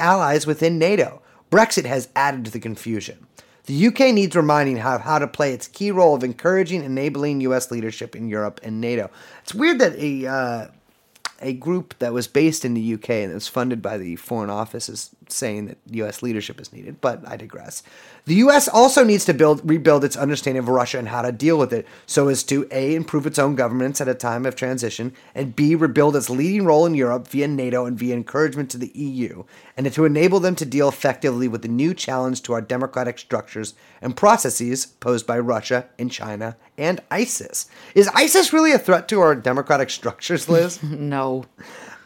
allies within NATO. Brexit has added to the confusion. The UK needs reminding how, how to play its key role of encouraging, enabling U.S. leadership in Europe and NATO. It's weird that a uh, a group that was based in the UK and that was funded by the Foreign Office is saying that U.S. leadership is needed, but I digress. The U.S. also needs to build rebuild its understanding of Russia and how to deal with it, so as to a improve its own governance at a time of transition, and b rebuild its leading role in Europe via NATO and via encouragement to the EU, and to enable them to deal effectively with the new challenge to our democratic structures and processes posed by Russia and China and ISIS. Is ISIS really a threat to our democratic structures, Liz? No.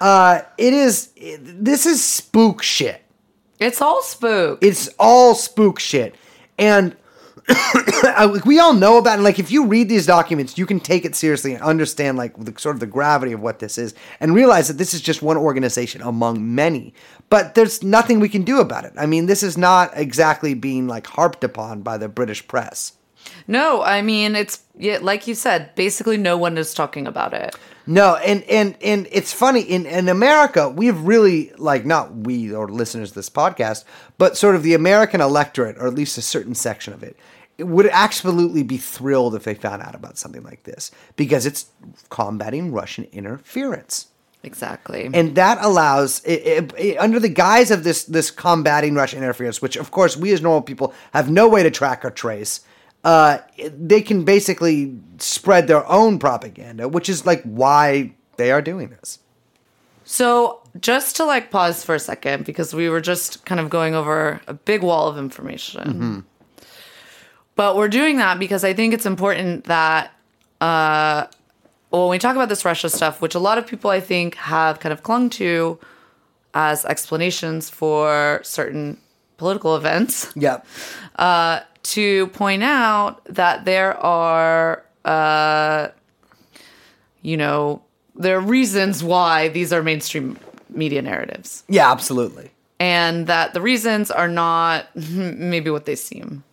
Uh, it is. it- this is spook shit. It's all spook. It's all spook shit, and we all know about it. Like, if you read these documents, you can take it seriously and understand, like, the sort of the gravity of what this is and realize that this is just one organization among many. But there's nothing we can do about it. I mean, this is not exactly being, like, harped upon by the British press. No, I mean it's yeah, like you said, basically no one is talking about it. No, and and and it's funny in in America we've really like not we or listeners of this podcast, but sort of the American electorate or at least a certain section of it, it would absolutely be thrilled if they found out about something like this because it's combating Russian interference. Exactly. And that allows, it, it, it- under the guise of this this combating Russian interference, which of course we as normal people have no way to track or trace, uh, they can basically spread their own propaganda, which is like why they are doing this. So, just to like pause for a second, because we were just kind of going over a big wall of information. But we're doing that because I think it's important that uh, when we talk about this Russia stuff, which a lot of people I think have kind of clung to as explanations for certain political events, Yep. To point out that there are, uh, you know, there are reasons why these are mainstream media narratives, Yeah, absolutely. and that the reasons are not maybe what they seem.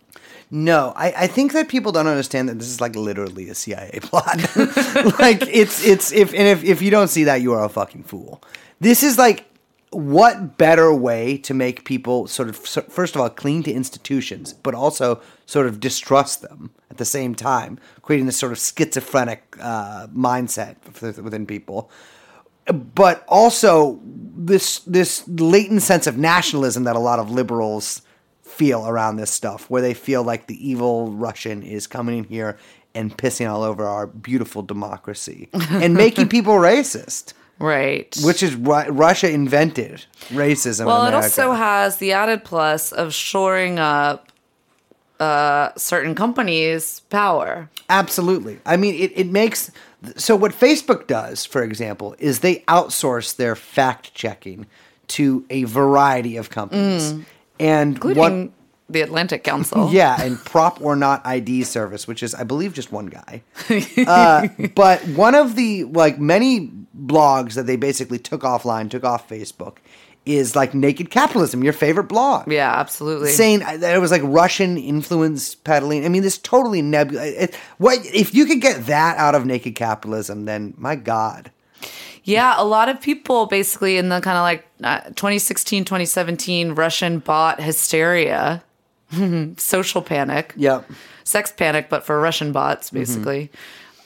No, I, I think that people don't understand that this is like literally a CIA plot. like it's it's if and if if you don't see that, you are a fucking fool. This is like what better way to make people sort of first of all cling to institutions, but also sort of distrust them at the same time, creating this sort of schizophrenic uh, mindset within people. But also this this latent sense of nationalism that a lot of liberals feel around this stuff, where they feel like the evil Russian is coming in here and pissing all over our beautiful democracy and making people racist, Right. which is Ru- Russia invented racism. well, in it also has the added plus of shoring up uh, certain companies' power. Absolutely. I mean, it, it makes. So, what Facebook does, for example, is they outsource their fact checking to a variety of companies. And Mm. including what. the Atlantic Council. Yeah, and PropOrNot ID service, which is, I believe, just one guy. uh, but one of the like many blogs that they basically took offline, took off Facebook, is like Naked Capitalism, your favorite blog Yeah, absolutely. saying that it was like Russian influence peddling. I mean, this totally nebulous. It, what if you could get that out of naked capitalism? Then my God, Yeah, a lot of people basically in the kind of like uh, 2016, 2017 Russian bot hysteria, social panic, yep, sex panic, but for Russian bots, Mm-hmm.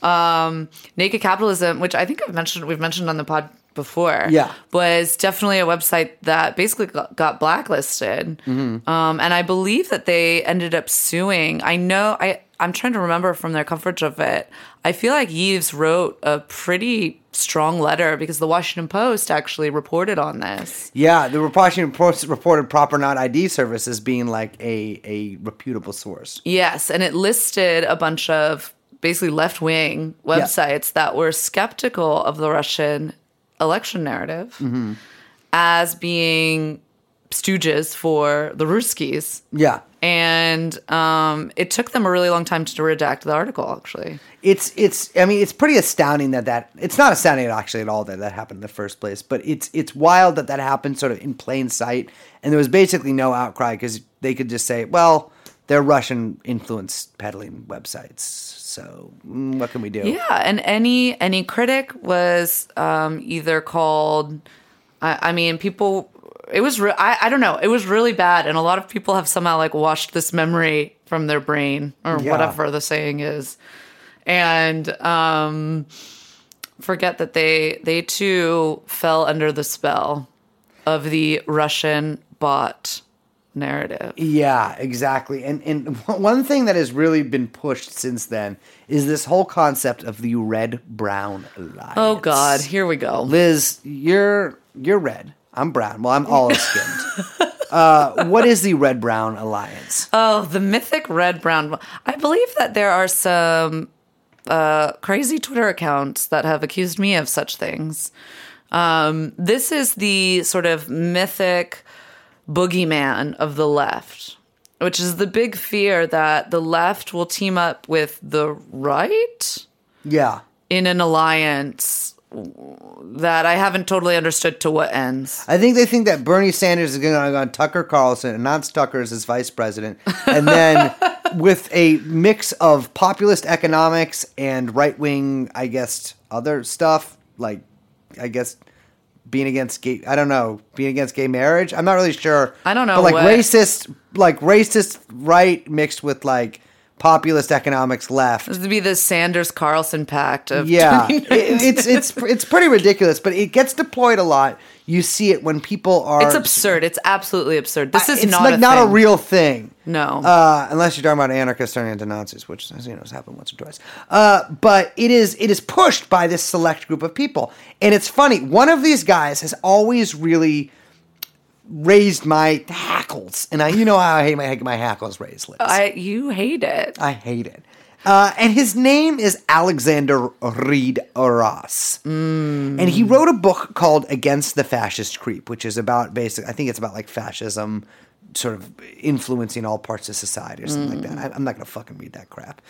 Um, Naked Capitalism, which I think I've mentioned, we've mentioned on the pod before, Yeah. was definitely a website that basically got, got blacklisted. Mm-hmm. Um, and I believe that they ended up suing. I know, I, I'm trying to remember from their coverage of it. I feel like Yves wrote a pretty strong letter because the Washington Post actually reported on this. yeah. The Washington Post reported PropOrNot ID service as being like a a reputable source. Yes, and it listed a bunch of basically left wing websites that were skeptical of the Russian election narrative as being stooges for the Ruskies. Yeah, And um, it took them a really long time to redact the article, actually. it's it's. I mean, it's pretty astounding that that it's not astounding actually at all that that happened in the first place. But it's it's wild that that happened sort of in plain sight, and there was basically no outcry because they could just say, well. They're Russian influence peddling websites, so mm, what can we do? Yeah, and any any critic was um, either called. I, I mean, people. It was. Re- I. I don't know. It was really bad, and a lot of people have somehow like washed this memory from their brain or Yeah. whatever the saying is, and um, forget that they they too fell under the spell of the Russian bot narrative. Yeah, exactly. And and one thing that has really been pushed since then is this whole concept of the red brown alliance. Oh God, here we go. Liz, you're you're red. I'm brown. Well, I'm olive skinned. uh, what is the red brown alliance? Oh, the mythic red brown. I believe that there are some uh, crazy Twitter accounts that have accused me of such things. Um, this is the sort of mythic boogeyman of the left. which is the big fear that the left will team up with the right Yeah. in an alliance that I haven't totally understood to what ends. I think they think that Bernie Sanders is going to go on Tucker Carlson, and announce Tucker as his vice president, and then with a mix of populist economics and right wing, I guess, other stuff like, I guess, being against gay. I don't know, being against gay marriage. I'm not really sure. I don't know but like what- racist, like racist right mixed with like populist economics left. This would be the Sanders Carlson pact of Yeah, it, it's it's it's pretty ridiculous, but it gets deployed a lot. You see it when people are. It's absurd. It's absolutely absurd. This is it's not like a not a real thing. No. uh, unless you're talking about anarchists turning into Nazis, which as you know has happened once or twice. Uh, but it is it is pushed by this select group of people, and it's funny. One of these guys has always really raised my hackles, and I you know how I hate my my hackles raised. Liz. I you hate it. I hate it. Uh, and his name is Alexander Reed Ross. And he wrote a book called Against the Fascist Creep, which is about basic, I think it's about like fascism sort of influencing all parts of society or something like that. I, I'm not going to fucking read that crap.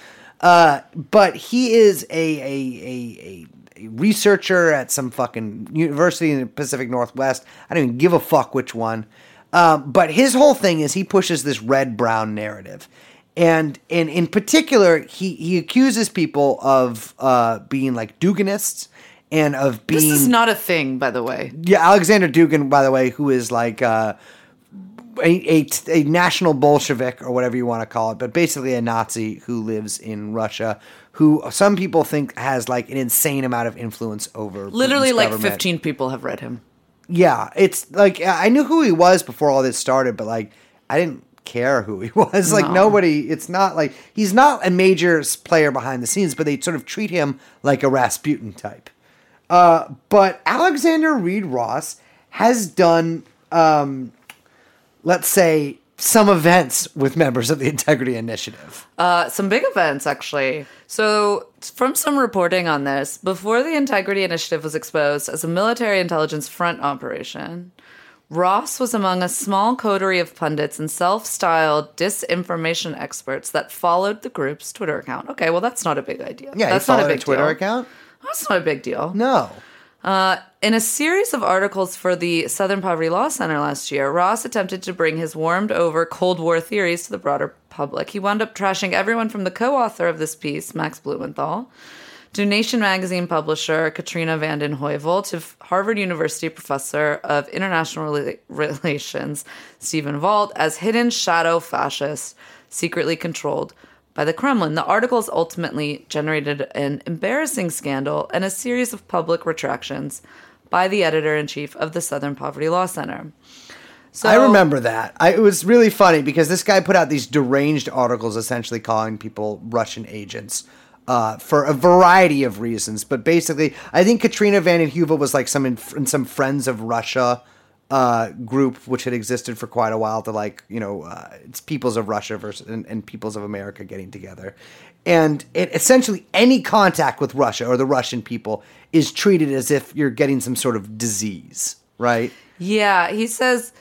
Uh, but he is a, a, a, a researcher at some fucking university in the Pacific Northwest. I don't even give a fuck which one. Um, but his whole thing is he pushes this red brown narrative and and in particular he he accuses people of uh being like Duginists and of being This is not a thing, by the way. yeah Alexander Dugin by the way who is like uh a, a, a national Bolshevik or whatever you want to call it, but basically a Nazi who lives in Russia, who some people think has like an insane amount of influence over Literally, Putin's like government. 15 people have read him. Yeah, it's like I knew who he was before all this started, but like I didn't care who he was. Like No. nobody. It's not like he's not a major player behind the scenes, but they sort of treat him like a Rasputin type. Uh, but Alexander Reed Ross has done, um, let's say, some events with members of the Integrity Initiative. Uh, some big events, actually. So, from some reporting on this, before the Integrity Initiative was exposed as a military intelligence front operation, Ross was among a small coterie of pundits and self styled disinformation experts that followed the group's Twitter account. Okay, well, that's not a big idea. Yeah, that's not a big Twitter deal. account. That's not a big deal. No. Uh, in a series of articles for the Southern Poverty Law Center last year, Ross attempted to bring his warmed over Cold War theories to the broader public. He wound up trashing everyone from the co author of this piece, Max Blumenthal, to Nation magazine publisher Katrina vanden Heuvel, to Harvard University professor of international Rela- relations Stephen Walt as hidden shadow fascists secretly controlled by the Kremlin. The articles ultimately generated an embarrassing scandal and a series of public retractions by the editor in chief of the Southern Poverty Law Center. So I remember that. I, it was really funny because this guy put out these deranged articles, essentially calling people Russian agents uh, for a variety of reasons. But basically, I think Katrina Vanden Heuvel was like some in, in some Friends of Russia uh, group, which had existed for quite a while. To like, you know, uh, it's Peoples of Russia versus and, and Peoples of America getting together, and it essentially any contact with Russia or the Russian people is treated as if you're getting some sort of disease, right? Yeah, he says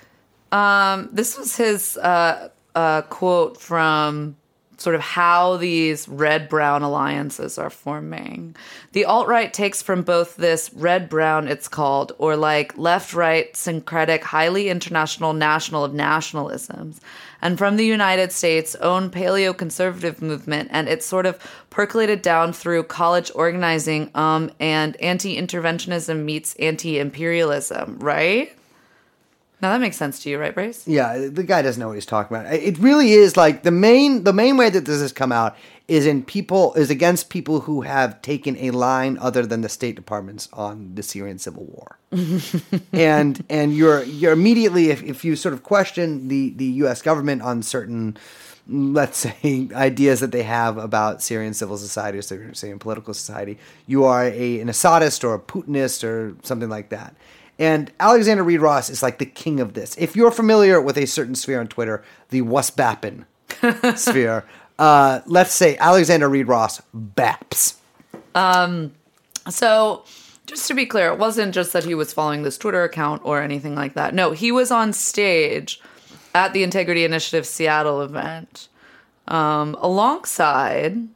um, this was his uh, uh, quote from sort of how these red brown alliances are forming. The alt right takes from both this red brown, it's called, or like left right syncretic, highly international national of nationalisms, and from the United States' own paleo conservative movement, and it's sort of percolated down through college organizing um, and anti interventionism meets anti imperialism, right? Now that makes sense to you, right, Brace? Yeah, the guy doesn't know what he's talking about. It really is like the main the main way that this has come out is in people is against people who have taken a line other than the State Department's on the Syrian civil war. and and you're you're immediately if, if you sort of question the the US government on certain let's say ideas that they have about Syrian civil society or Syrian political society, you are a an Assadist or a Putinist or something like that. And Alexander Reed Ross is like the king of this. If you're familiar with a certain sphere on Twitter, the Wasbappin sphere, uh, let's say Alexander Reed Ross baps. So, just to be clear, it wasn't just that he was following this Twitter account or anything like that. No, he was on stage at the Integrity Initiative Seattle event, um, alongside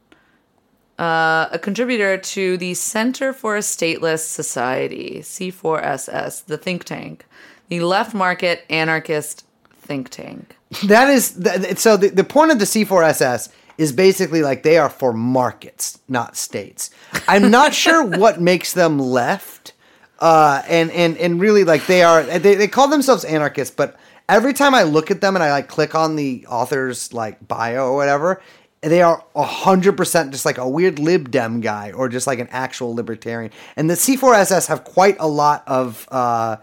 uh, a contributor to the Center for a Stateless Society, C4SS, the think tank, the left market anarchist think tank. That is th- so. The, the point of the C4SS is basically like they are for markets, not states. I'm not sure what makes them left, uh, and and and really like they are. They, they call themselves anarchists, but every time I look at them and I like click on the author's like bio or whatever, they are hundred percent just like a weird lib dem guy or just like an actual libertarian. And the C4SS have quite a lot of. Uh,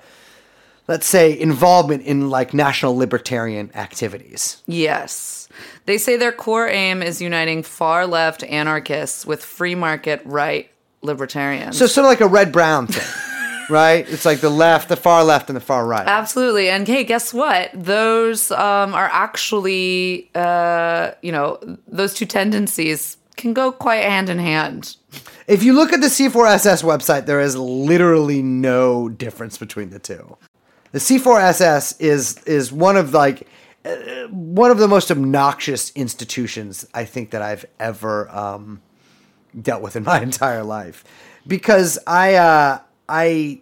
let's say involvement in like national libertarian activities. Yes. They say their core aim is uniting far left anarchists with free market right libertarians. So sort of like a red brown thing, right? It's like the left, the far left, and the far right. Absolutely. And hey, guess what? Those um, are actually, uh, you know, those two tendencies can go quite hand in hand. If you look at the C4SS website, there is literally no difference between the two. The C4SS is is one of like uh, one of the most obnoxious institutions I think that I've ever um, dealt with in my entire life, because I uh, I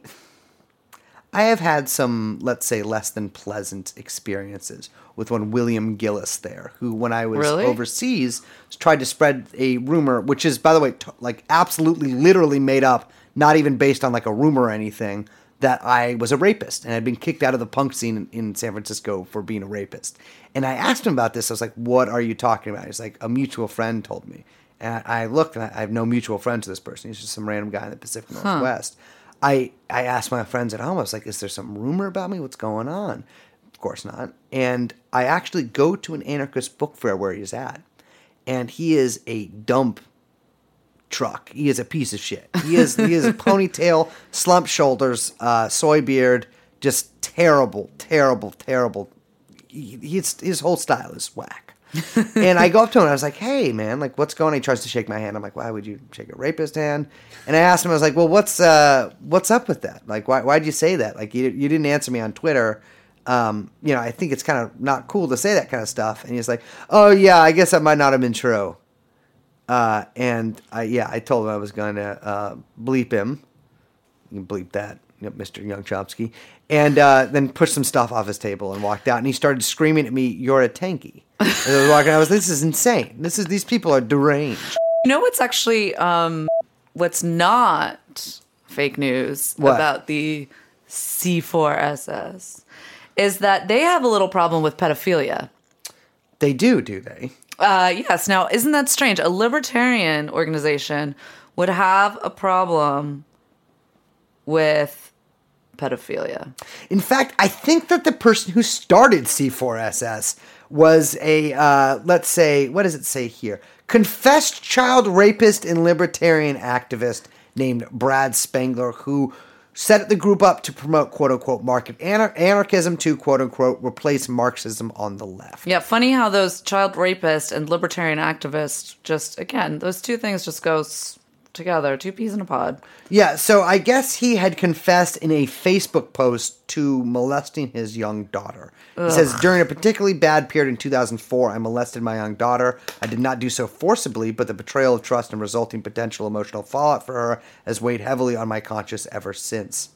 I have had some let's say less than pleasant experiences with one William Gillis there, who when I was Really? overseas tried to spread a rumor, which is by the way t- like absolutely literally made up, not even based on like a rumor or anything that I was a rapist and had been kicked out of the punk scene in, in San Francisco for being a rapist. And I asked him about this. I was like, "What are you talking about?" He's like, "A mutual friend told me." And I, I looked, and I, I have no mutual friends to this person. He's just some random guy in the Pacific Northwest. I I asked my friends at home. I was like, "Is there some rumor about me? What's going on?" Of course not. And I actually go to an anarchist book fair where he's at, and he is a dump truck. He is a piece of shit. He is he is a ponytail, slump shoulders, uh, soy beard, just terrible, terrible, terrible. He, he's, his whole style is whack. and I go up to him and I was like, "Hey, man, like, what's going?" on? He tries to shake my hand. I'm like, "Why would you shake a rapist hand?" And I asked him, I was like, "Well, what's uh, what's up with that? Like, why why'd you say that? Like, you you didn't answer me on Twitter." Um, you know, I think it's kind of not cool to say that kind of stuff. And he's like, "Oh yeah, I guess that might not have been true." Uh, and I, yeah, I told him I was going to uh, bleep him. You can bleep that, Mr. Young Chomsky. And uh, then pushed some stuff off his table and walked out. And he started screaming at me, "You're a tanky!" As I was walking, I was, "This is insane. This is these people are deranged." You know what's actually um, what's not fake news What? about the C4SS is that they have a little problem with pedophilia. They do, do they? Uh, yes. Now, isn't that strange? A libertarian organization would have a problem with pedophilia. In fact, I think that the person who started C4SS was a, uh, let's say, what does it say here? Confessed child rapist and libertarian activist named Brad Spangler, who set the group up to promote quote unquote market anar- anarchism to quote unquote replace Marxism on the left. Yeah, funny how those child rapists and libertarian activists just, again, those two things just go together, two peas in a pod. Yeah, so I guess he had confessed in a Facebook post to molesting his young daughter. He says, During a particularly bad period in 2004, I molested my young daughter. I did not do so forcibly, but the betrayal of trust and resulting potential emotional fallout for her has weighed heavily on my conscience ever since.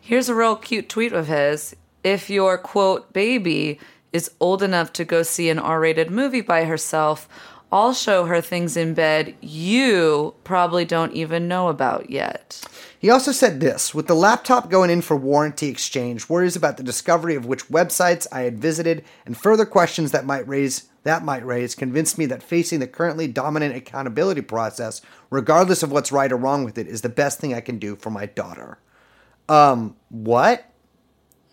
Here's a real cute tweet of his. If your quote baby is old enough to go see an R rated movie by herself, I'll show her things in bed you probably don't even know about yet. He also said this with the laptop going in for warranty exchange, worries about the discovery of which websites I had visited, and further questions that might raise that might raise convinced me that facing the currently dominant accountability process, regardless of what's right or wrong with it, is the best thing I can do for my daughter. Um, what?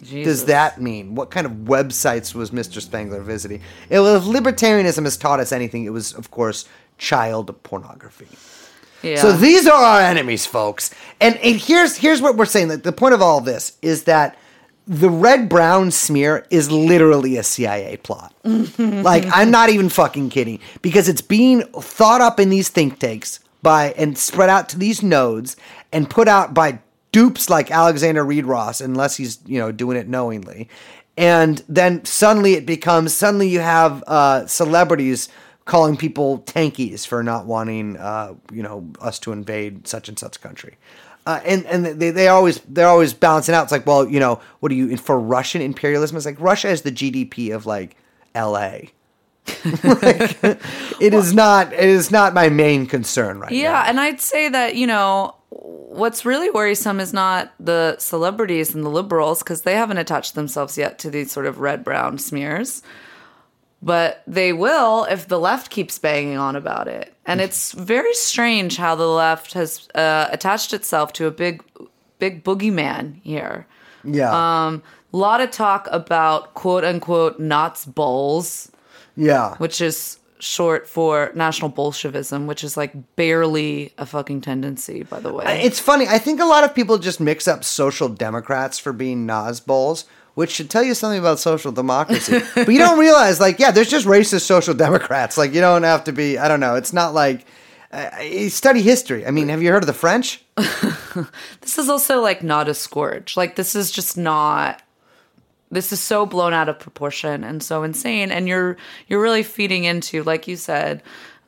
Jesus. does that mean? What kind of websites was Mr. Spangler visiting? It, if libertarianism has taught us anything, it was, of course, child pornography. Yeah. So these are our enemies, folks. And, and here's here's what we're saying. That the point of all of this is that the red brown smear is literally a CIA plot. like I'm not even fucking kidding because it's being thought up in these think tanks by and spread out to these nodes and put out by dupes like Alexander Reed Ross, unless he's you know doing it knowingly. and then suddenly it becomes suddenly you have uh, celebrities calling people tankies for not wanting uh, you know us to invade such and such country. Uh, and and they, they always they're always balancing out. It's like, well, you know, what do you for Russian imperialism? It's like Russia is the GDP of like L.A. like, it is not it is not my main concern right now. Yeah, now. and I'd say that, you know, what's really worrisome is not the celebrities and the liberals because they haven't attached themselves yet to these sort of red brown smears. But they will if the left keeps banging on about it. And it's very strange how the left has uh, attached itself to a big, big boogeyman here. Yeah, Um, a lot of talk about quote unquote Nazbols yeah. which is short for National Bolshevism, which is like barely a fucking tendency, by the way. It's funny. I think a lot of people just mix up social democrats for being Nazbols, which should tell you something about social democracy. but you don't realize, like, yeah, there's just racist social democrats. Like, you don't have to be. I don't know. It's not like. Uh, study history. I mean, have you heard of the French? this is also like not a scourge. Like this is just not this is so blown out of proportion and so insane. And you're you're really feeding into like you said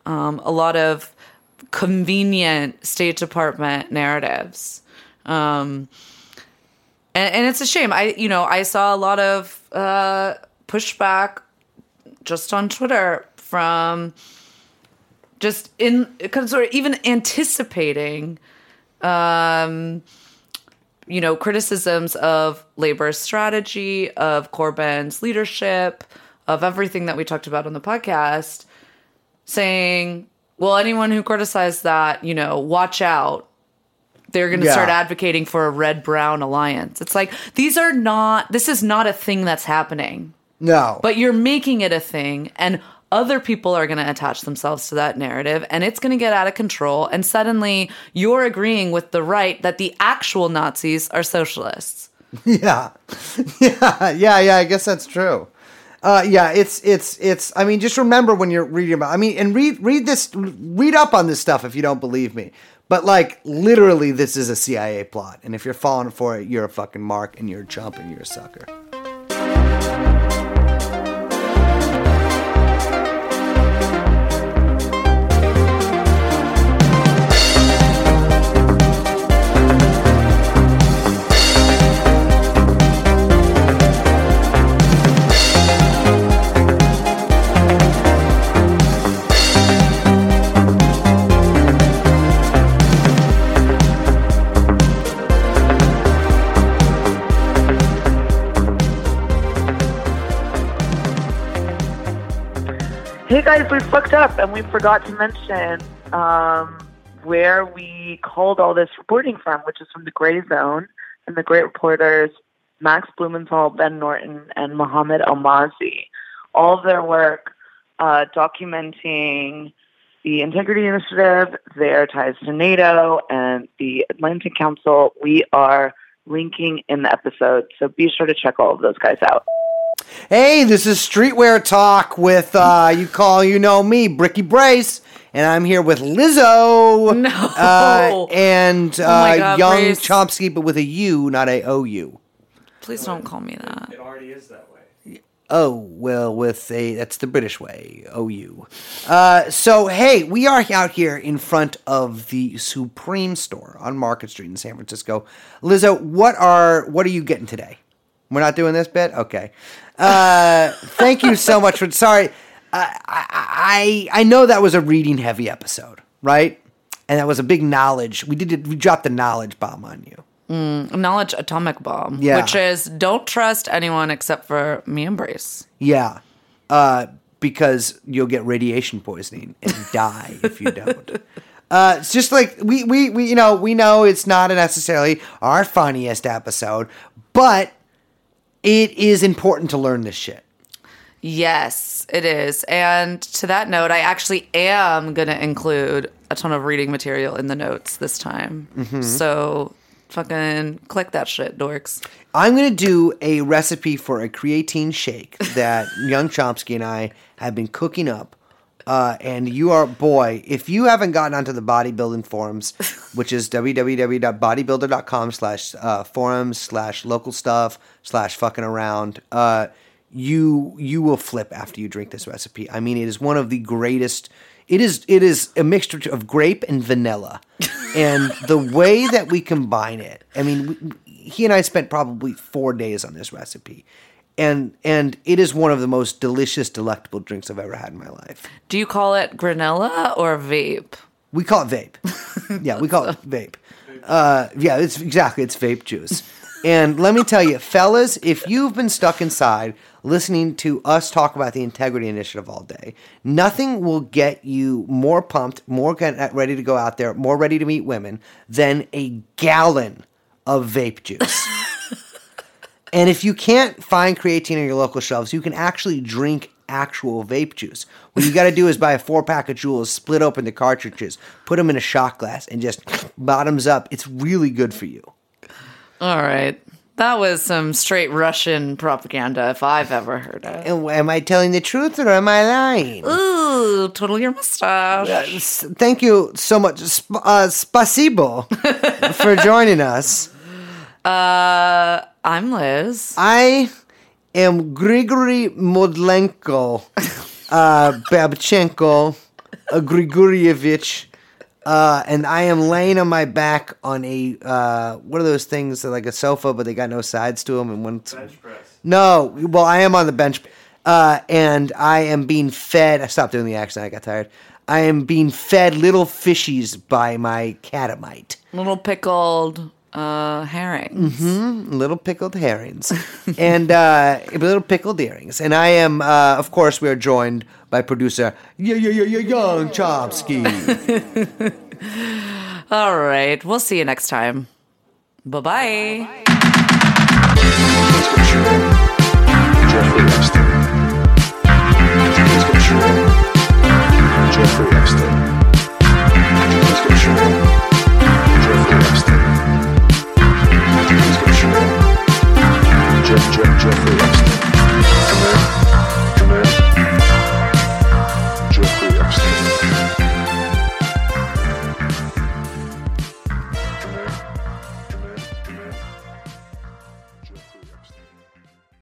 um, a lot of convenient state department narratives. Um, and, and it's a shame. I you know i saw a lot of uh, pushback just on twitter from just in sort of even anticipating um, you know, criticisms of Labor's strategy, of Corbyn's leadership, of everything that we talked about on the podcast, saying, well, anyone who criticized that, you know, watch out. They're going to Yeah. start advocating for a red brown alliance. It's like, these are not, this is not a thing that's happening No. but you're making it a thing and other people are going to attach themselves to that narrative and it's going to get out of control and suddenly you're agreeing with the right that the actual nazis are socialists yeah, yeah, yeah, yeah. I guess that's true. Uh, yeah, it's it's it's. I mean, just remember when you're reading about. I mean, and read read this, read up on this stuff if you don't believe me. But like, literally, this is a CIA plot, and if you're falling for it, you're a fucking mark, and you're a chump, and you're a sucker. Hey guys, we fucked up and we forgot to mention um, where we called all this reporting from, which is from the Gray Zone and the great reporters Max Blumenthal, Ben Norton, and Mohammed Elmaazi. All their work uh, documenting the Integrity Initiative, their ties to NATO, and the Atlantic Council. We are linking in the episode, so be sure to check all of those guys out. Hey, this is Streetwear Talk with uh, you call you know me, Bricky Brace, and I'm here with Lizzo. No. uh, and uh, my God, Young Brace. Chomsky, but with a U, not a O U. please don't call me that It already is that way. Oh, well, with a, that's the British way, OU. Uh, so, hey, we are out here in front of the Supreme store on Market Street in San Francisco. Lizzo, what are, what are you getting today? We're not doing this bit? Okay. Uh, thank you so much for, sorry. I, I, I know that was a reading heavy episode, right? And that was a big knowledge. We did it, we dropped the knowledge bomb on you. knowledge atomic bomb Yeah. which is don't trust anyone except for me and brace Yeah. Uh, because you'll get radiation poisoning and die if you don't. Uh, it's just like we, we, we, you know, we know it's not necessarily our funniest episode, but it is important to learn this shit. Yes, it is. And to that note, I actually am going to include a ton of reading material in the notes this time. Mm-hmm. So fucking click that shit, dorks. I'm going to do a recipe for a creatine shake that young Chomsky and I have been cooking up Uh, and you are, boy, if you haven't gotten onto the bodybuilding forums, which is www.bodybuilder.com slash uh, forums slash local stuff slash fucking around, uh, you you will flip after you drink this recipe. I mean, it is one of the greatest. It is it is a mixture of grape and vanilla, and the way that we combine it. I mean, we, he and I spent probably four days on this recipe, and and it is one of the most delicious, delectable drinks I've ever had in my life. Do you call it granella or vape? We call it vape. yeah, we call it vape. Uh, yeah, it's exactly it's vape juice. And let me tell you, fellas, if you've been stuck inside listening to us talk about the Integrity Initiative all day, nothing will get you more pumped, more ready to go out there, more ready to meet women than a gallon of vape juice. And if you can't find creatine on your local shelves, you can actually drink actual vape juice. What you got to do is buy a four pack of Juuls, split open the cartridges, put them in a shot glass, and just bottoms up. It's really good for you. All right. That was some straight Russian propaganda if I've ever heard it. Am I telling the truth or am I lying? Ooh, twiddle your mustache. S- Thank you so much. Sp- uh, spasibo for joining us. Uh, I'm Liz. I am Grigory Modlenko, uh, Babchenko, uh, Grigorievich, uh, and I am laying on my back on a uh, what are those things that like a sofa, but they got no sides to them, and one. Bench press. No, well, I am on the bench, uh, and I am being fed. I stopped doing the accent. I got tired. I am being fed little fishies by my catamite. Little pickled uh, herrings. little pickled herrings and uh, little pickled earrings. And I am, uh, of course, we are joined by producer y- y- y- y- Young Chomsky. All right. We'll see you next time. Bye bye. Jeffrey Jeff.